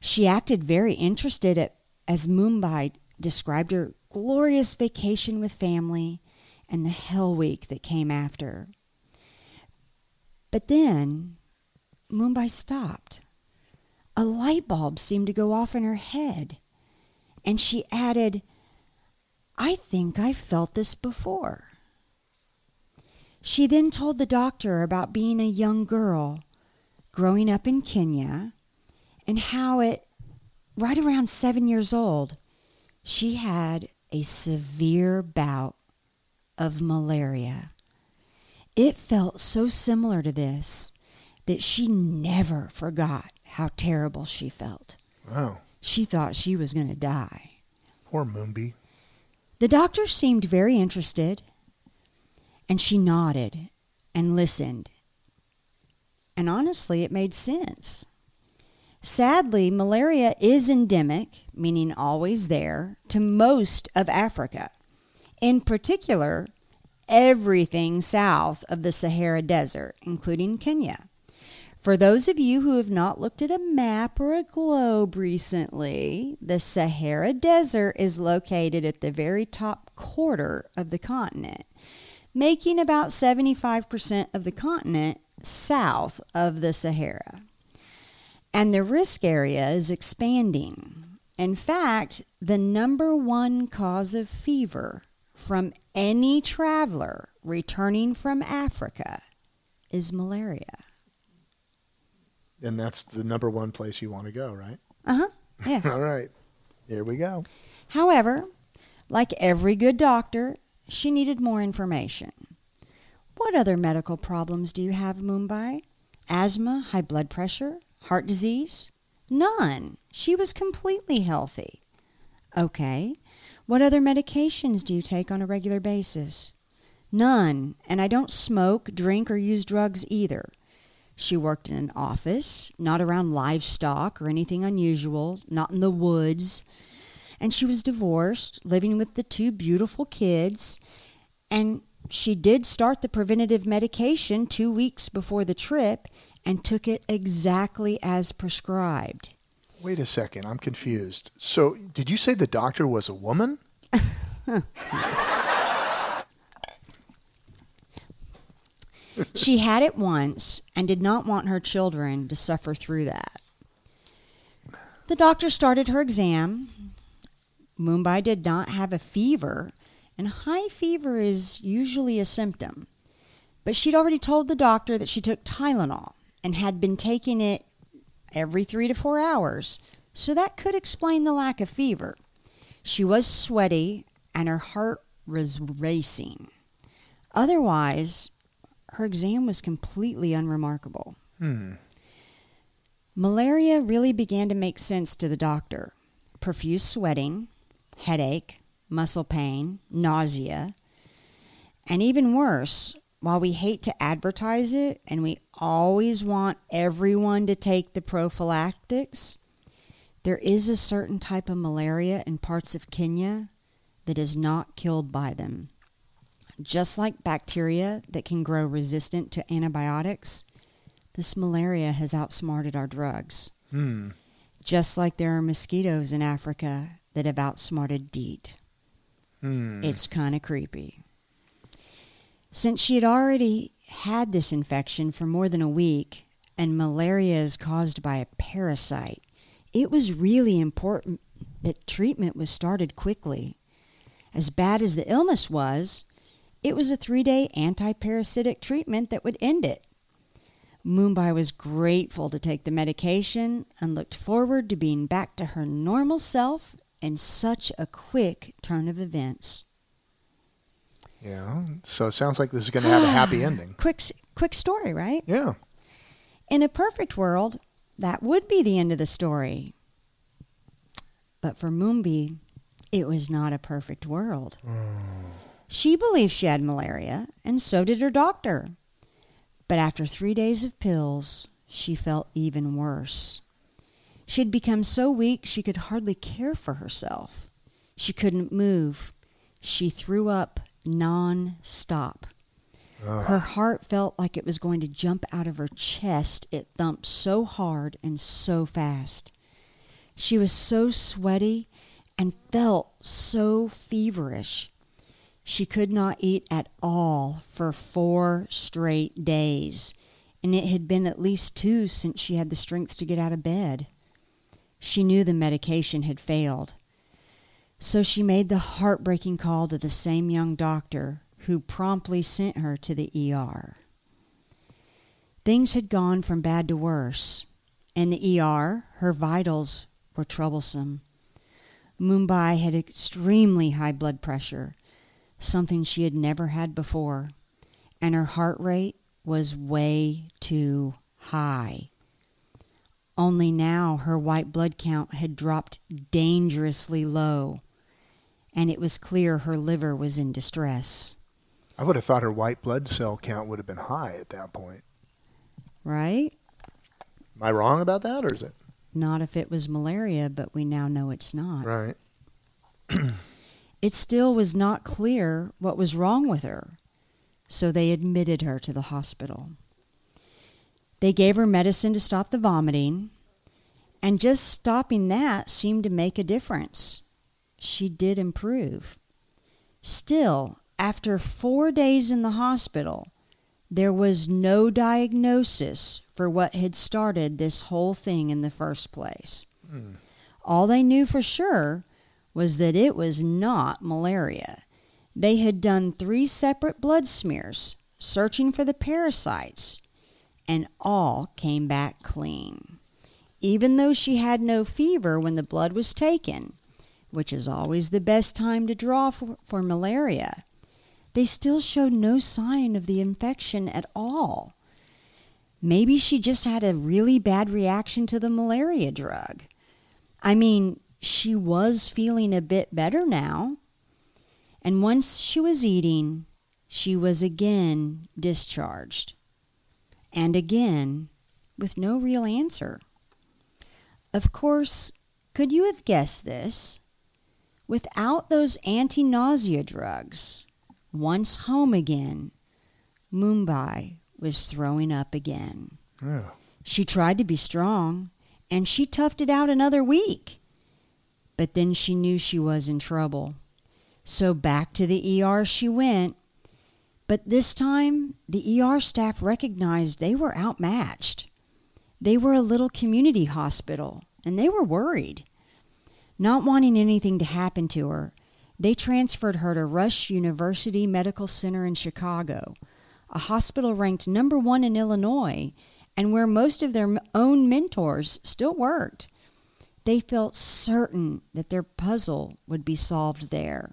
She acted very interested at, as Mumbi described her glorious vacation with family and the hell week that came after. But then Mumbi stopped. A light bulb seemed to go off in her head, and she added, I think I've felt this before. She then told the doctor about being a young girl growing up in Kenya and how at right around seven years old, she had a severe bout of malaria. It felt so similar to this that she never forgot how terrible she felt. Wow. She thought she was going to die. Poor Mumbi. The doctor seemed very interested, and she nodded and listened. And honestly, it made sense. Sadly, malaria is endemic, meaning always there, to most of Africa. In particular, everything south of the Sahara Desert, including Kenya. For those of you who have not looked at a map or a globe recently, the Sahara Desert is located at the very top quarter of the continent, making about 75% of the continent south of the Sahara. And the risk area is expanding. In fact, the number one cause of fever from any traveler returning from Africa is malaria. And that's the number one place you want to go, right? Uh huh. *laughs* Yes. All right. Here we go. However, like every good doctor, she needed more information. What other medical problems do you have, Mumbi? Asthma, high blood pressure, heart disease? None. She was completely healthy. Okay. What other medications do you take on a regular basis? None. And I don't smoke, drink, or use drugs either. She worked in an office, not around livestock or anything unusual, not in the woods. And she was divorced, living with the two beautiful kids. And she did start the preventative medication two weeks before the trip and took it exactly as prescribed. Wait a second. I'm confused. So, did you say the doctor was a woman? *laughs* She had it once and did not want her children to suffer through that. The doctor started her exam. Mumbi did not have a fever, and high fever is usually a symptom. But she'd already told the doctor that she took Tylenol and had been taking it every three to four hours, so that could explain the lack of fever. She was sweaty and her heart was racing. Otherwise, her exam was completely unremarkable. Hmm. Malaria really began to make sense to the doctor. Profuse sweating, headache, muscle pain, nausea, and even worse, while we hate to advertise it and we always want everyone to take the prophylactics, there is a certain type of malaria in parts of Kenya that is not killed by them. Just like bacteria that can grow resistant to antibiotics, this malaria has outsmarted our drugs. Hmm. Just like there are mosquitoes in Africa that have outsmarted DEET. Hmm. It's kind of creepy. Since she had already had this infection for more than a week, and malaria is caused by a parasite, it was really important that treatment was started quickly. As bad as the illness was, it was a three day anti parasitic treatment that would end it. Mumbi was grateful to take the medication and looked forward to being back to her normal self in such a quick turn of events. Yeah. So it sounds like this is going to have a happy *sighs* ending. Quick, quick story, right? Yeah. In a perfect world, that would be the end of the story. But for Mumbi, it was not a perfect world. Mm. She believed she had malaria, and so did her doctor. But after three days of pills, she felt even worse. She had become so weak she could hardly care for herself. She couldn't move. She threw up non stop. Her heart felt like it was going to jump out of her chest. It thumped so hard and so fast. She was so sweaty and felt so feverish. She could not eat at all for four straight days, and it had been at least two since she had the strength to get out of bed. She knew the medication had failed. So she made the heartbreaking call to the same young doctor who promptly sent her to the ER. Things had gone from bad to worse. In the ER, her vitals were troublesome. Mumbi had extremely high blood pressure, something she had never had before, and her heart rate was way too high. Only now her white blood count had dropped dangerously low, and it was clear her liver was in distress. I would have thought her white blood cell count would have been high at that point. Right? Am I wrong about that, or is it Not if it was malaria, but we now know it's not. right? *clears throat* It still was not clear what was wrong with her, so they admitted her to the hospital. They gave her medicine to stop the vomiting, and just stopping that seemed to make a difference. She did improve. Still, after four days in the hospital, there was no diagnosis for what had started this whole thing in the first place. Hmm. All they knew for sure was that it was not malaria. They had done three separate blood smears searching for the parasites, and all came back clean. Even though she had no fever when the blood was taken, which is always the best time to draw for, for malaria, they still showed no sign of the infection at all. Maybe she just had a really bad reaction to the malaria drug. I mean, she was feeling a bit better now. And once she was eating, she was again discharged. And again, with no real answer. Of course, could you have guessed this? Without those anti nausea drugs, once home again, Mumbi was throwing up again. Yeah. She tried to be strong, and she toughed it out another week. But then she knew she was in trouble. So back to the ER she went. But this time, the ER staff recognized they were outmatched. They were a little community hospital, and they were worried. Not wanting anything to happen to her, they transferred her to Rush University Medical Center in Chicago, a hospital ranked number one in Illinois and where most of their own mentors still worked. They felt certain that their puzzle would be solved there.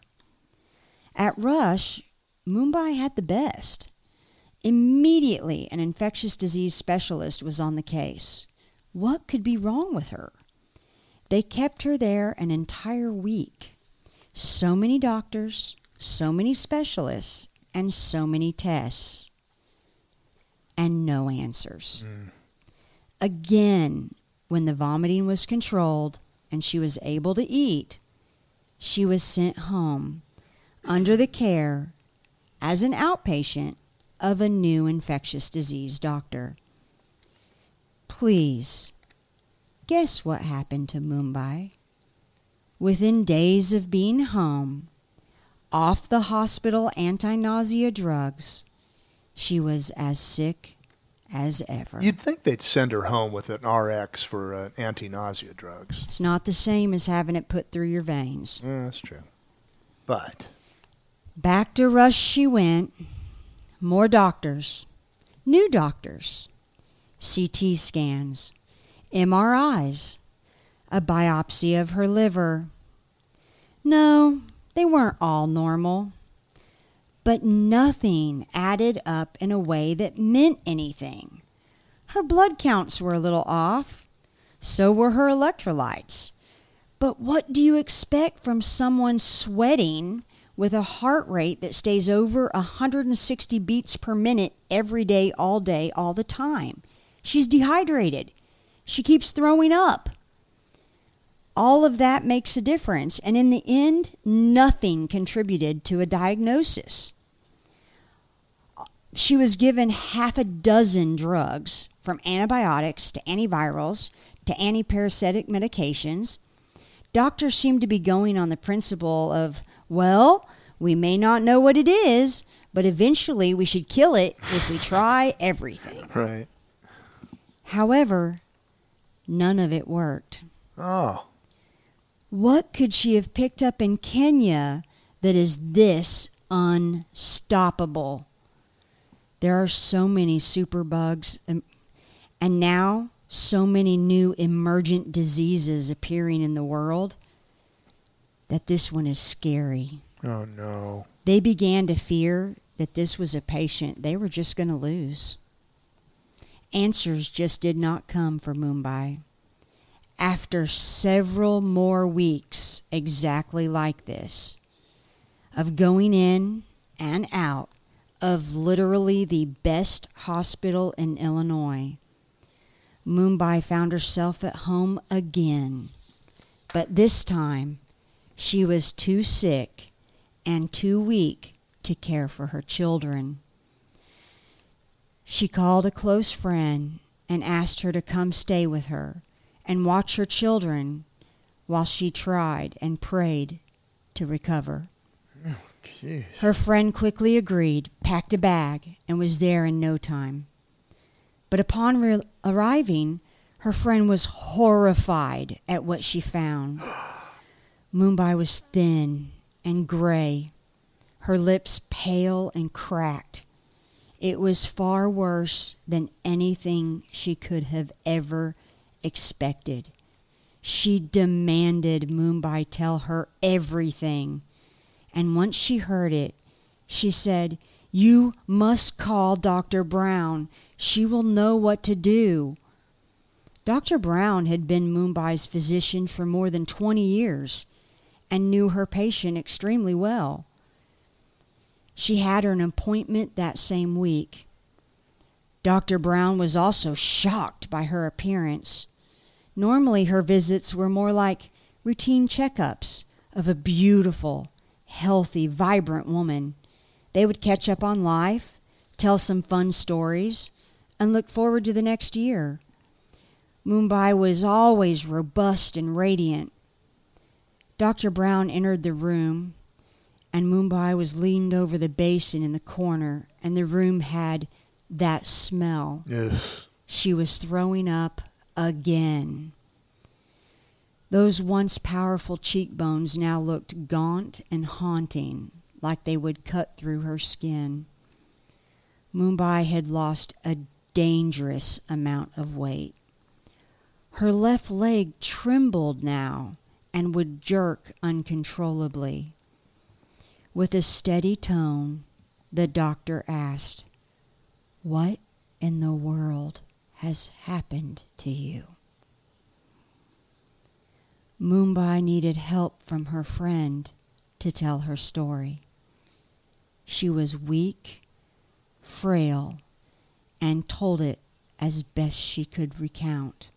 At Rush, Mumbi had the best. Immediately, an infectious disease specialist was on the case. What could be wrong with her? They kept her there an entire week. So many doctors, so many specialists, and so many tests. And no answers. Mm. Again, when the vomiting was controlled and she was able to eat, she was sent home under the care as an outpatient of a new infectious disease doctor. Please, guess what happened to Mumbi? Within days of being home, off the hospital anti nausea drugs, she was as sick as ever. You'd think they'd send her home with an RX for uh, anti-nausea drugs. It's not the same as having it put through your veins. Yeah, that's true. But Back to Rush she went. More doctors, new doctors, CT scans, MRIs, a biopsy of her liver. No, they weren't all normal. But nothing added up in a way that meant anything. Her blood counts were a little off. So were her electrolytes. But what do you expect from someone sweating with a heart rate that stays over 160 beats per minute every day, all day, all the time? She's dehydrated. She keeps throwing up. All of that makes a difference. And in the end, nothing contributed to a diagnosis. She was given half a dozen drugs, from antibiotics to antivirals to antiparasitic medications. Doctors seem to be going on the principle of, well, we may not know what it is, but eventually we should kill it if we try everything. *laughs* right. However, none of it worked. Oh, What could she have picked up in Kenya that is this unstoppable? There are so many superbugs, and, um, and now so many new emergent diseases appearing in the world that this one is scary. oh no. They began to fear that this was a patient they were just going to lose. Answers just did not come for Mumbi. After several more weeks exactly like this, of going in and out of literally the best hospital in Illinois. Mumbi found herself at home again, but this time she was too sick and too weak to care for her children. She called a close friend and asked her to come stay with her and watch her children while she tried and prayed to recover. Jeez. Her friend quickly agreed, packed a bag, and was there in no time. But upon re- arriving, her friend was horrified at what she found. *gasps* *gasps* *gasps* Mumbi was thin and gray, her lips pale and cracked. It was far worse than anything she could have ever expected. She demanded Mumbi tell her everything. And once she heard it, she said, You must call Dr. Brown. She will know what to do. Dr. Brown had been Mumbi's physician for more than 20 years and knew her patient extremely well. She had her an appointment that same week. Dr. Brown was also shocked by her appearance. Normally, her visits were more like routine checkups of a beautiful, healthy, vibrant woman. They would catch up on life, tell some fun stories, and look forward to the next year. Mumbi was always robust and radiant. Dr. Brown entered the room, and Mumbi was leaned over the basin in the corner, and the room had that smell. Yes. She was throwing up again. Those once powerful cheekbones now looked gaunt and haunting, like they would cut through her skin. Mumbi had lost a dangerous amount of weight. Her left leg trembled now and would jerk uncontrollably. With a steady tone, the doctor asked, What in the world has happened to you? Mumbi needed help from her friend to tell her story. She was weak, frail, and told it as best she could recount.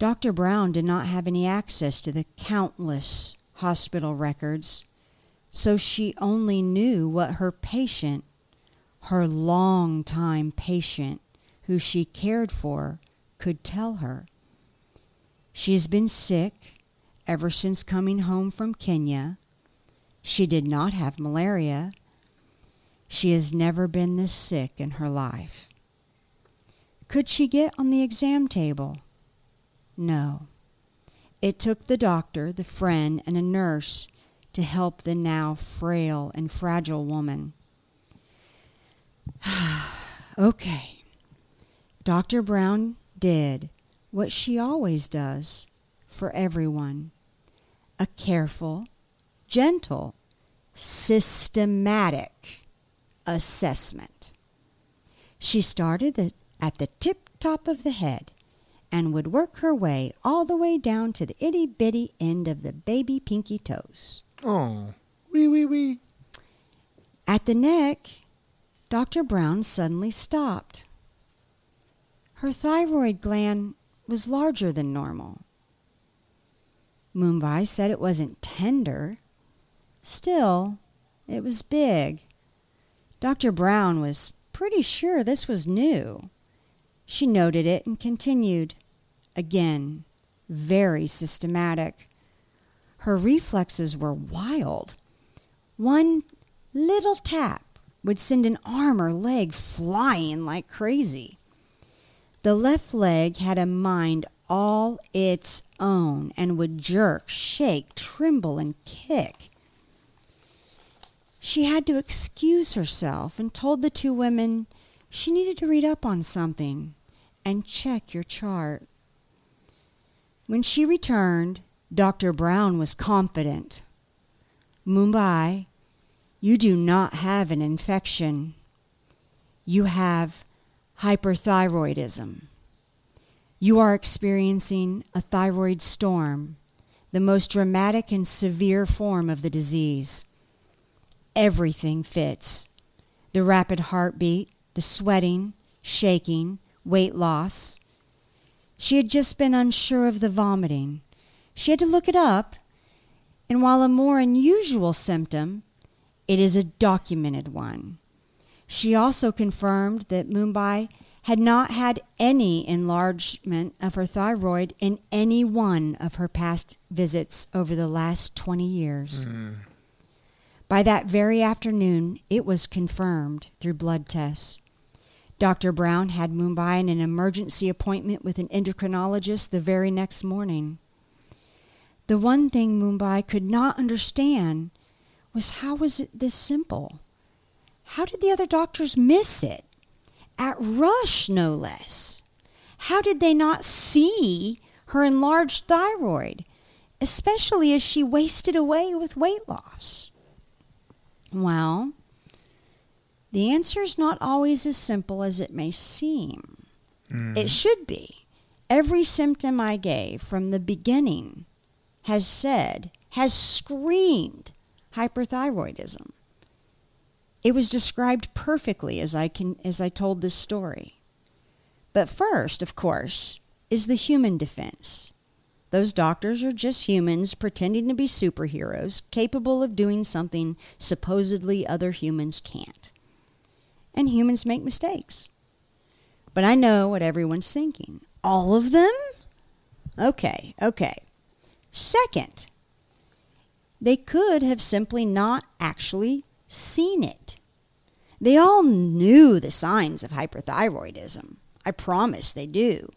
Dr. Brown did not have any access to the countless hospital records, so she only knew what her patient, her long-time patient, who she cared for, could tell her. She has been sick ever since coming home from Kenya. She did not have malaria. She has never been this sick in her life. Could she get on the exam table? No. It took the doctor, the friend, and a nurse to help the now frail and fragile woman. *sighs* okay. Dr. Brown did what she always does for everyone a careful, gentle, systematic assessment. She started at the tip top of the head and would work her way all the way down to the itty bitty end of the baby pinky toes. Oh. Wee wee wee. At the neck, Dr. Brown suddenly stopped. Her thyroid gland was larger than normal. Mumbi said it wasn't tender. Still, it was big. Dr. Brown was pretty sure this was new. She noted it and continued. Again, very systematic. Her reflexes were wild. One little tap would send an arm or leg flying like crazy. The left leg had a mind all its own and would jerk, shake, tremble, and kick. She had to excuse herself and told the two women she needed to read up on something and check your chart. When she returned, Dr. Brown was confident. Mumbi, you do not have an infection. You have hyperthyroidism. You are experiencing a thyroid storm the most dramatic and severe form of the disease. Everything fits the rapid heartbeat, the sweating, shaking, weight loss. She had just been unsure of the vomiting. She had to look it up, and while a more unusual symptom, it is a documented one. She also confirmed that Mumbi had not had any enlargement of her thyroid in any one of her past visits over the last 20 years. Mm. By that very afternoon, it was confirmed through blood tests. Dr. Brown had Mumbi in an emergency appointment with an endocrinologist the very next morning. The one thing Mumbi could not understand was how was it this simple? How did the other doctors miss it? At Rush, no less. How did they not see her enlarged thyroid, especially as she wasted away with weight loss? Well, the answer is not always as simple as it may seem. It mm-hmm. should be. Every symptom I gave from the beginning has said, has screamed hyperthyroidism. It was described perfectly as I can as I told this story. But first, of course, is the human defense. Those doctors are just humans pretending to be superheroes, capable of doing something supposedly other humans can't. And humans make mistakes. But I know what everyone's thinking. All of them? Okay, okay. Second, they could have simply not actually seen it. They all knew the signs of hyperthyroidism. I promise they do.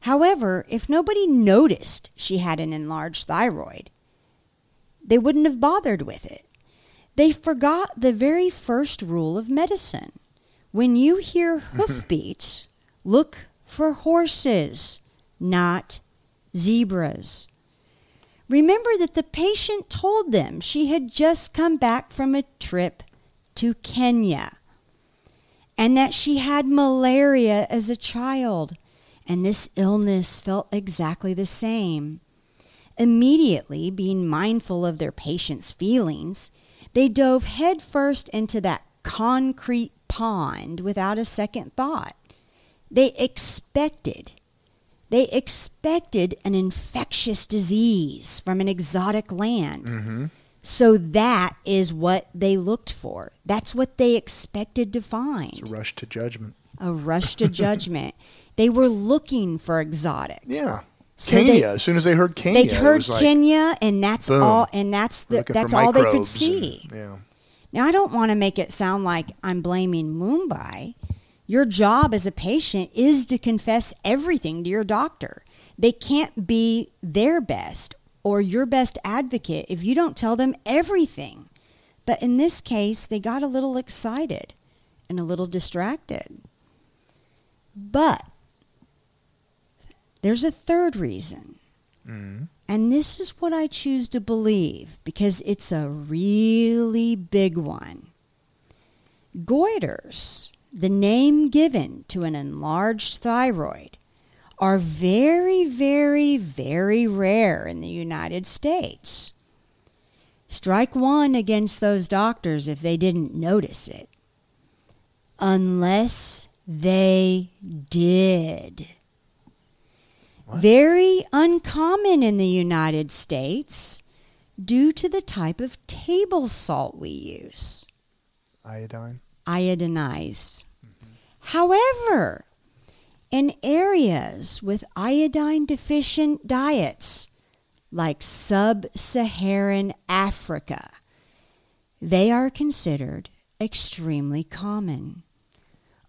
However, if nobody noticed she had an enlarged thyroid, they wouldn't have bothered with it. They forgot the very first rule of medicine. When you hear hoofbeats, *laughs* look for horses, not zebras. Remember that the patient told them she had just come back from a trip to Kenya and that she had malaria as a child, and this illness felt exactly the same. Immediately, being mindful of their patient's feelings, they dove headfirst into that concrete pond without a second thought. They expected they expected an infectious disease from an exotic land. Mm-hmm. So that is what they looked for. That's what they expected to find. It's a rush to judgment. a rush to judgment. *laughs* they were looking for exotic. Yeah. So Kenya. they- as soon as they heard Kenya, They'd it heard like, Kenya, and that's boom. all. And that's the, that's all they could see. and- yeah. Now, I don't want to make it sound like I'm blaming Mumbi. Your job as a patient is to confess everything to your doctor. They can't be their best or your best advocate if you don't tell them everything. But in this case, they got a little excited and a little distracted. But there's a third reason. Mm-hmm. And this is what I choose to believe because it's a really big one. Goiters, the name given to an enlarged thyroid, are very, very, very rare in the United States. Strike one against those doctors if they didn't notice it. Unless they did. Very uncommon in the United States due to the type of table salt we use Iodine. iodinized. However, in areas with iodine deficient diets, like sub Saharan Africa, they are considered extremely common.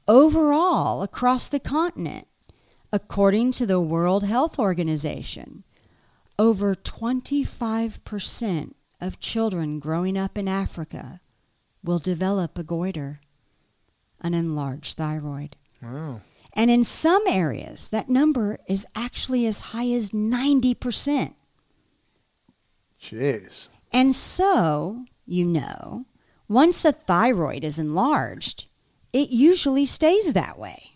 Overall, across the continent, according to the World Health Organization, over 25% of children growing up in Africa will develop a goiter, an enlarged thyroid. Wow. And in some areas, that number is actually as high as 90%. Jeez. And so, you know, once the thyroid is enlarged, it usually stays that way.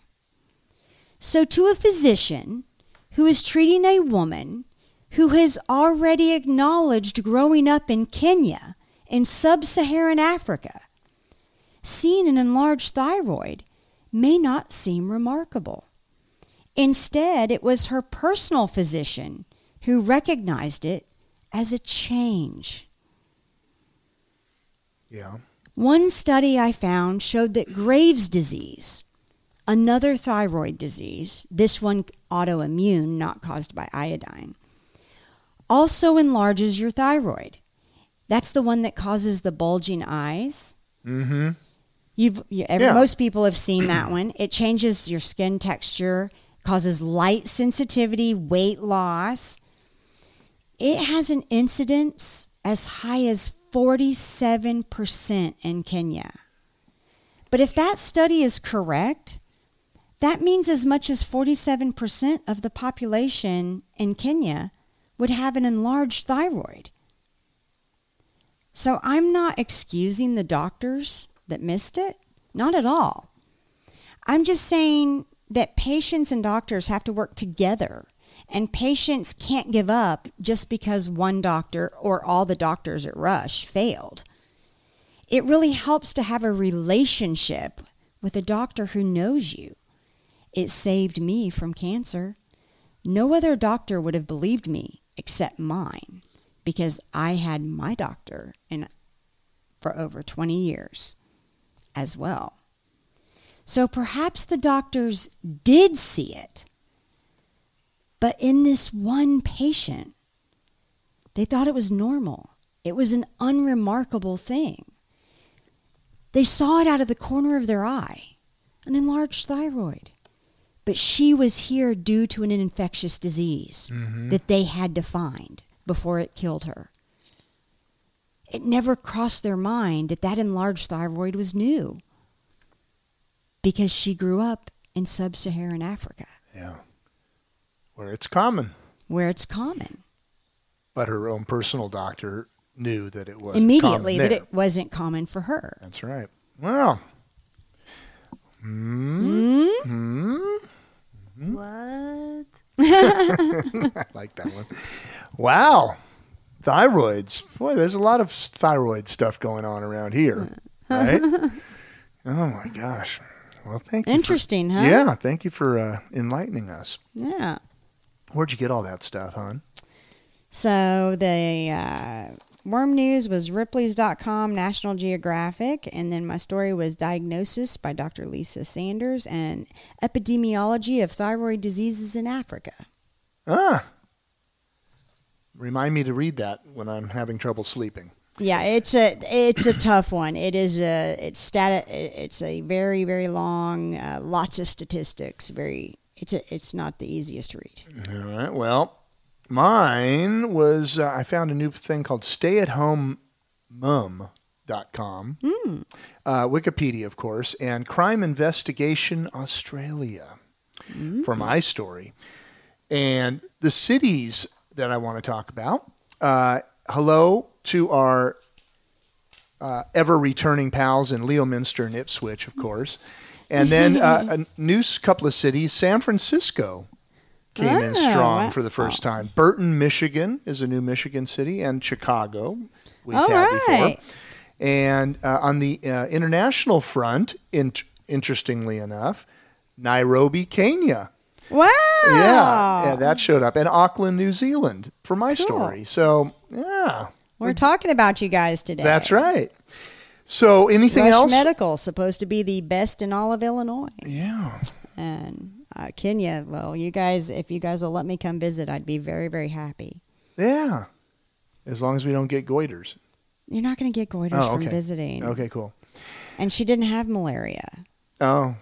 So, to a physician who is treating a woman who has already acknowledged growing up in Kenya in sub Saharan Africa. Seeing an enlarged thyroid may not seem remarkable. Instead, it was her personal physician who recognized it as a change. Yeah. One study I found showed that Graves' disease, another thyroid disease, this one autoimmune, not caused by iodine, also enlarges your thyroid. That's the one that causes the bulging eyes. Mm-hmm. You've you, Yeah. most people have seen that *clears throat* one. It changes your skin texture, causes light sensitivity, weight loss. It has an incidence as high as 47% in Kenya. But if that study is correct, that means as much as 47% of the population in Kenya would have an enlarged thyroid. So I'm not excusing the doctors that missed it, not at all. I'm just saying that patients and doctors have to work together, and patients can't give up just because one doctor or all the doctors at Rush failed. It really helps to have a relationship with a doctor who knows you. It saved me from cancer. No other doctor would have believed me except mine because I had my doctor in, for over 20 years as well. So perhaps the doctors did see it. But in this one patient, they thought it was normal. It was an unremarkable thing. They saw it out of the corner of their eye, an enlarged thyroid. But she was here due to an infectious disease mm-hmm. that they had to find before it killed her. It never crossed their mind that that enlarged thyroid was new because she grew up in sub Saharan Africa Yeah. Where it's common. where it's common. But her own personal doctor knew that it was Immediately that there. it wasn't common for her. That's right. Well. Hmm. hmm? hmm? Hmm. What? I *laughs* like that one. Wow. Thyroids. Boy, there's a lot of thyroid stuff going on around here. *laughs* Right? oh my gosh. Well, thank you. for- Interesting, huh? Yeah, thank you for uh, enlightening us. Yeah. Where'd you get all that stuff, hon? So the uh, worm news was Ripley's.com, National Geographic, and then my story was Diagnosis by Dr. Lisa Sanders and Epidemiology of Thyroid Diseases in Africa. Ah. Remind me to read that when I'm having trouble sleeping. Yeah, it's a it's a tough one. It is a it's stat it's a very very long, uh, lots of statistics. Very it's a, it's not the easiest to read. All right. Well, mine was uh, I found a new thing called stayatHomeMum.com, uh, Wikipedia, of course, and Crime Investigation Australia for my story. And the cities that I want to talk about. Uh, hello to our uh, ever returning pals in Leominster and Ipswich, of course. And then uh, a *laughs* new couple of cities, San Francisco came in Oh, strong wow. for the first time. Burton, Michigan is a new Michigan city, and Chicago we've All had right. before. And uh, on the uh, international front, in- interestingly enough, Nairobi, Kenya. Wow! Yeah, yeah, that showed up. And Auckland, New Zealand for my Cool. story. So, yeah, We're talking about you guys today. that's right. So, anything Rush else? Medical supposed to be the best in all of Illinois, yeah. and uh, Kenya. Well, you guys, if you guys will let me come visit, I'd be very very happy. Yeah. As long as we don't get goiters. You're not going to get goiters Oh, from visiting. Okay, cool. And she didn't have malaria, Oh.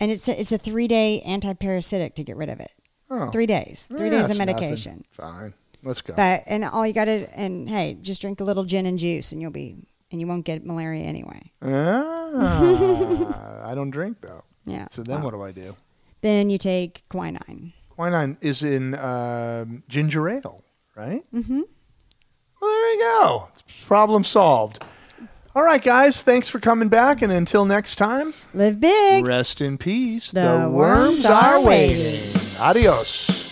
and it's a, it's a three day anti-parasitic to get rid of it. Oh. Three days, three Yeah, days of that's nothing. medication. Fine. Let's go. But and all you got to and hey, just drink a little gin and juice, and you'll be and you won't get malaria anyway. Ah, *laughs* I don't drink though. Yeah. So then well, what do I do? Then you take quinine. Quinine is in um, ginger ale, right? Mm-hmm. Well, there you go. Problem solved. All right, guys. Thanks for coming back. And until next time, Live big. rest in peace. The worms are waiting. Adios.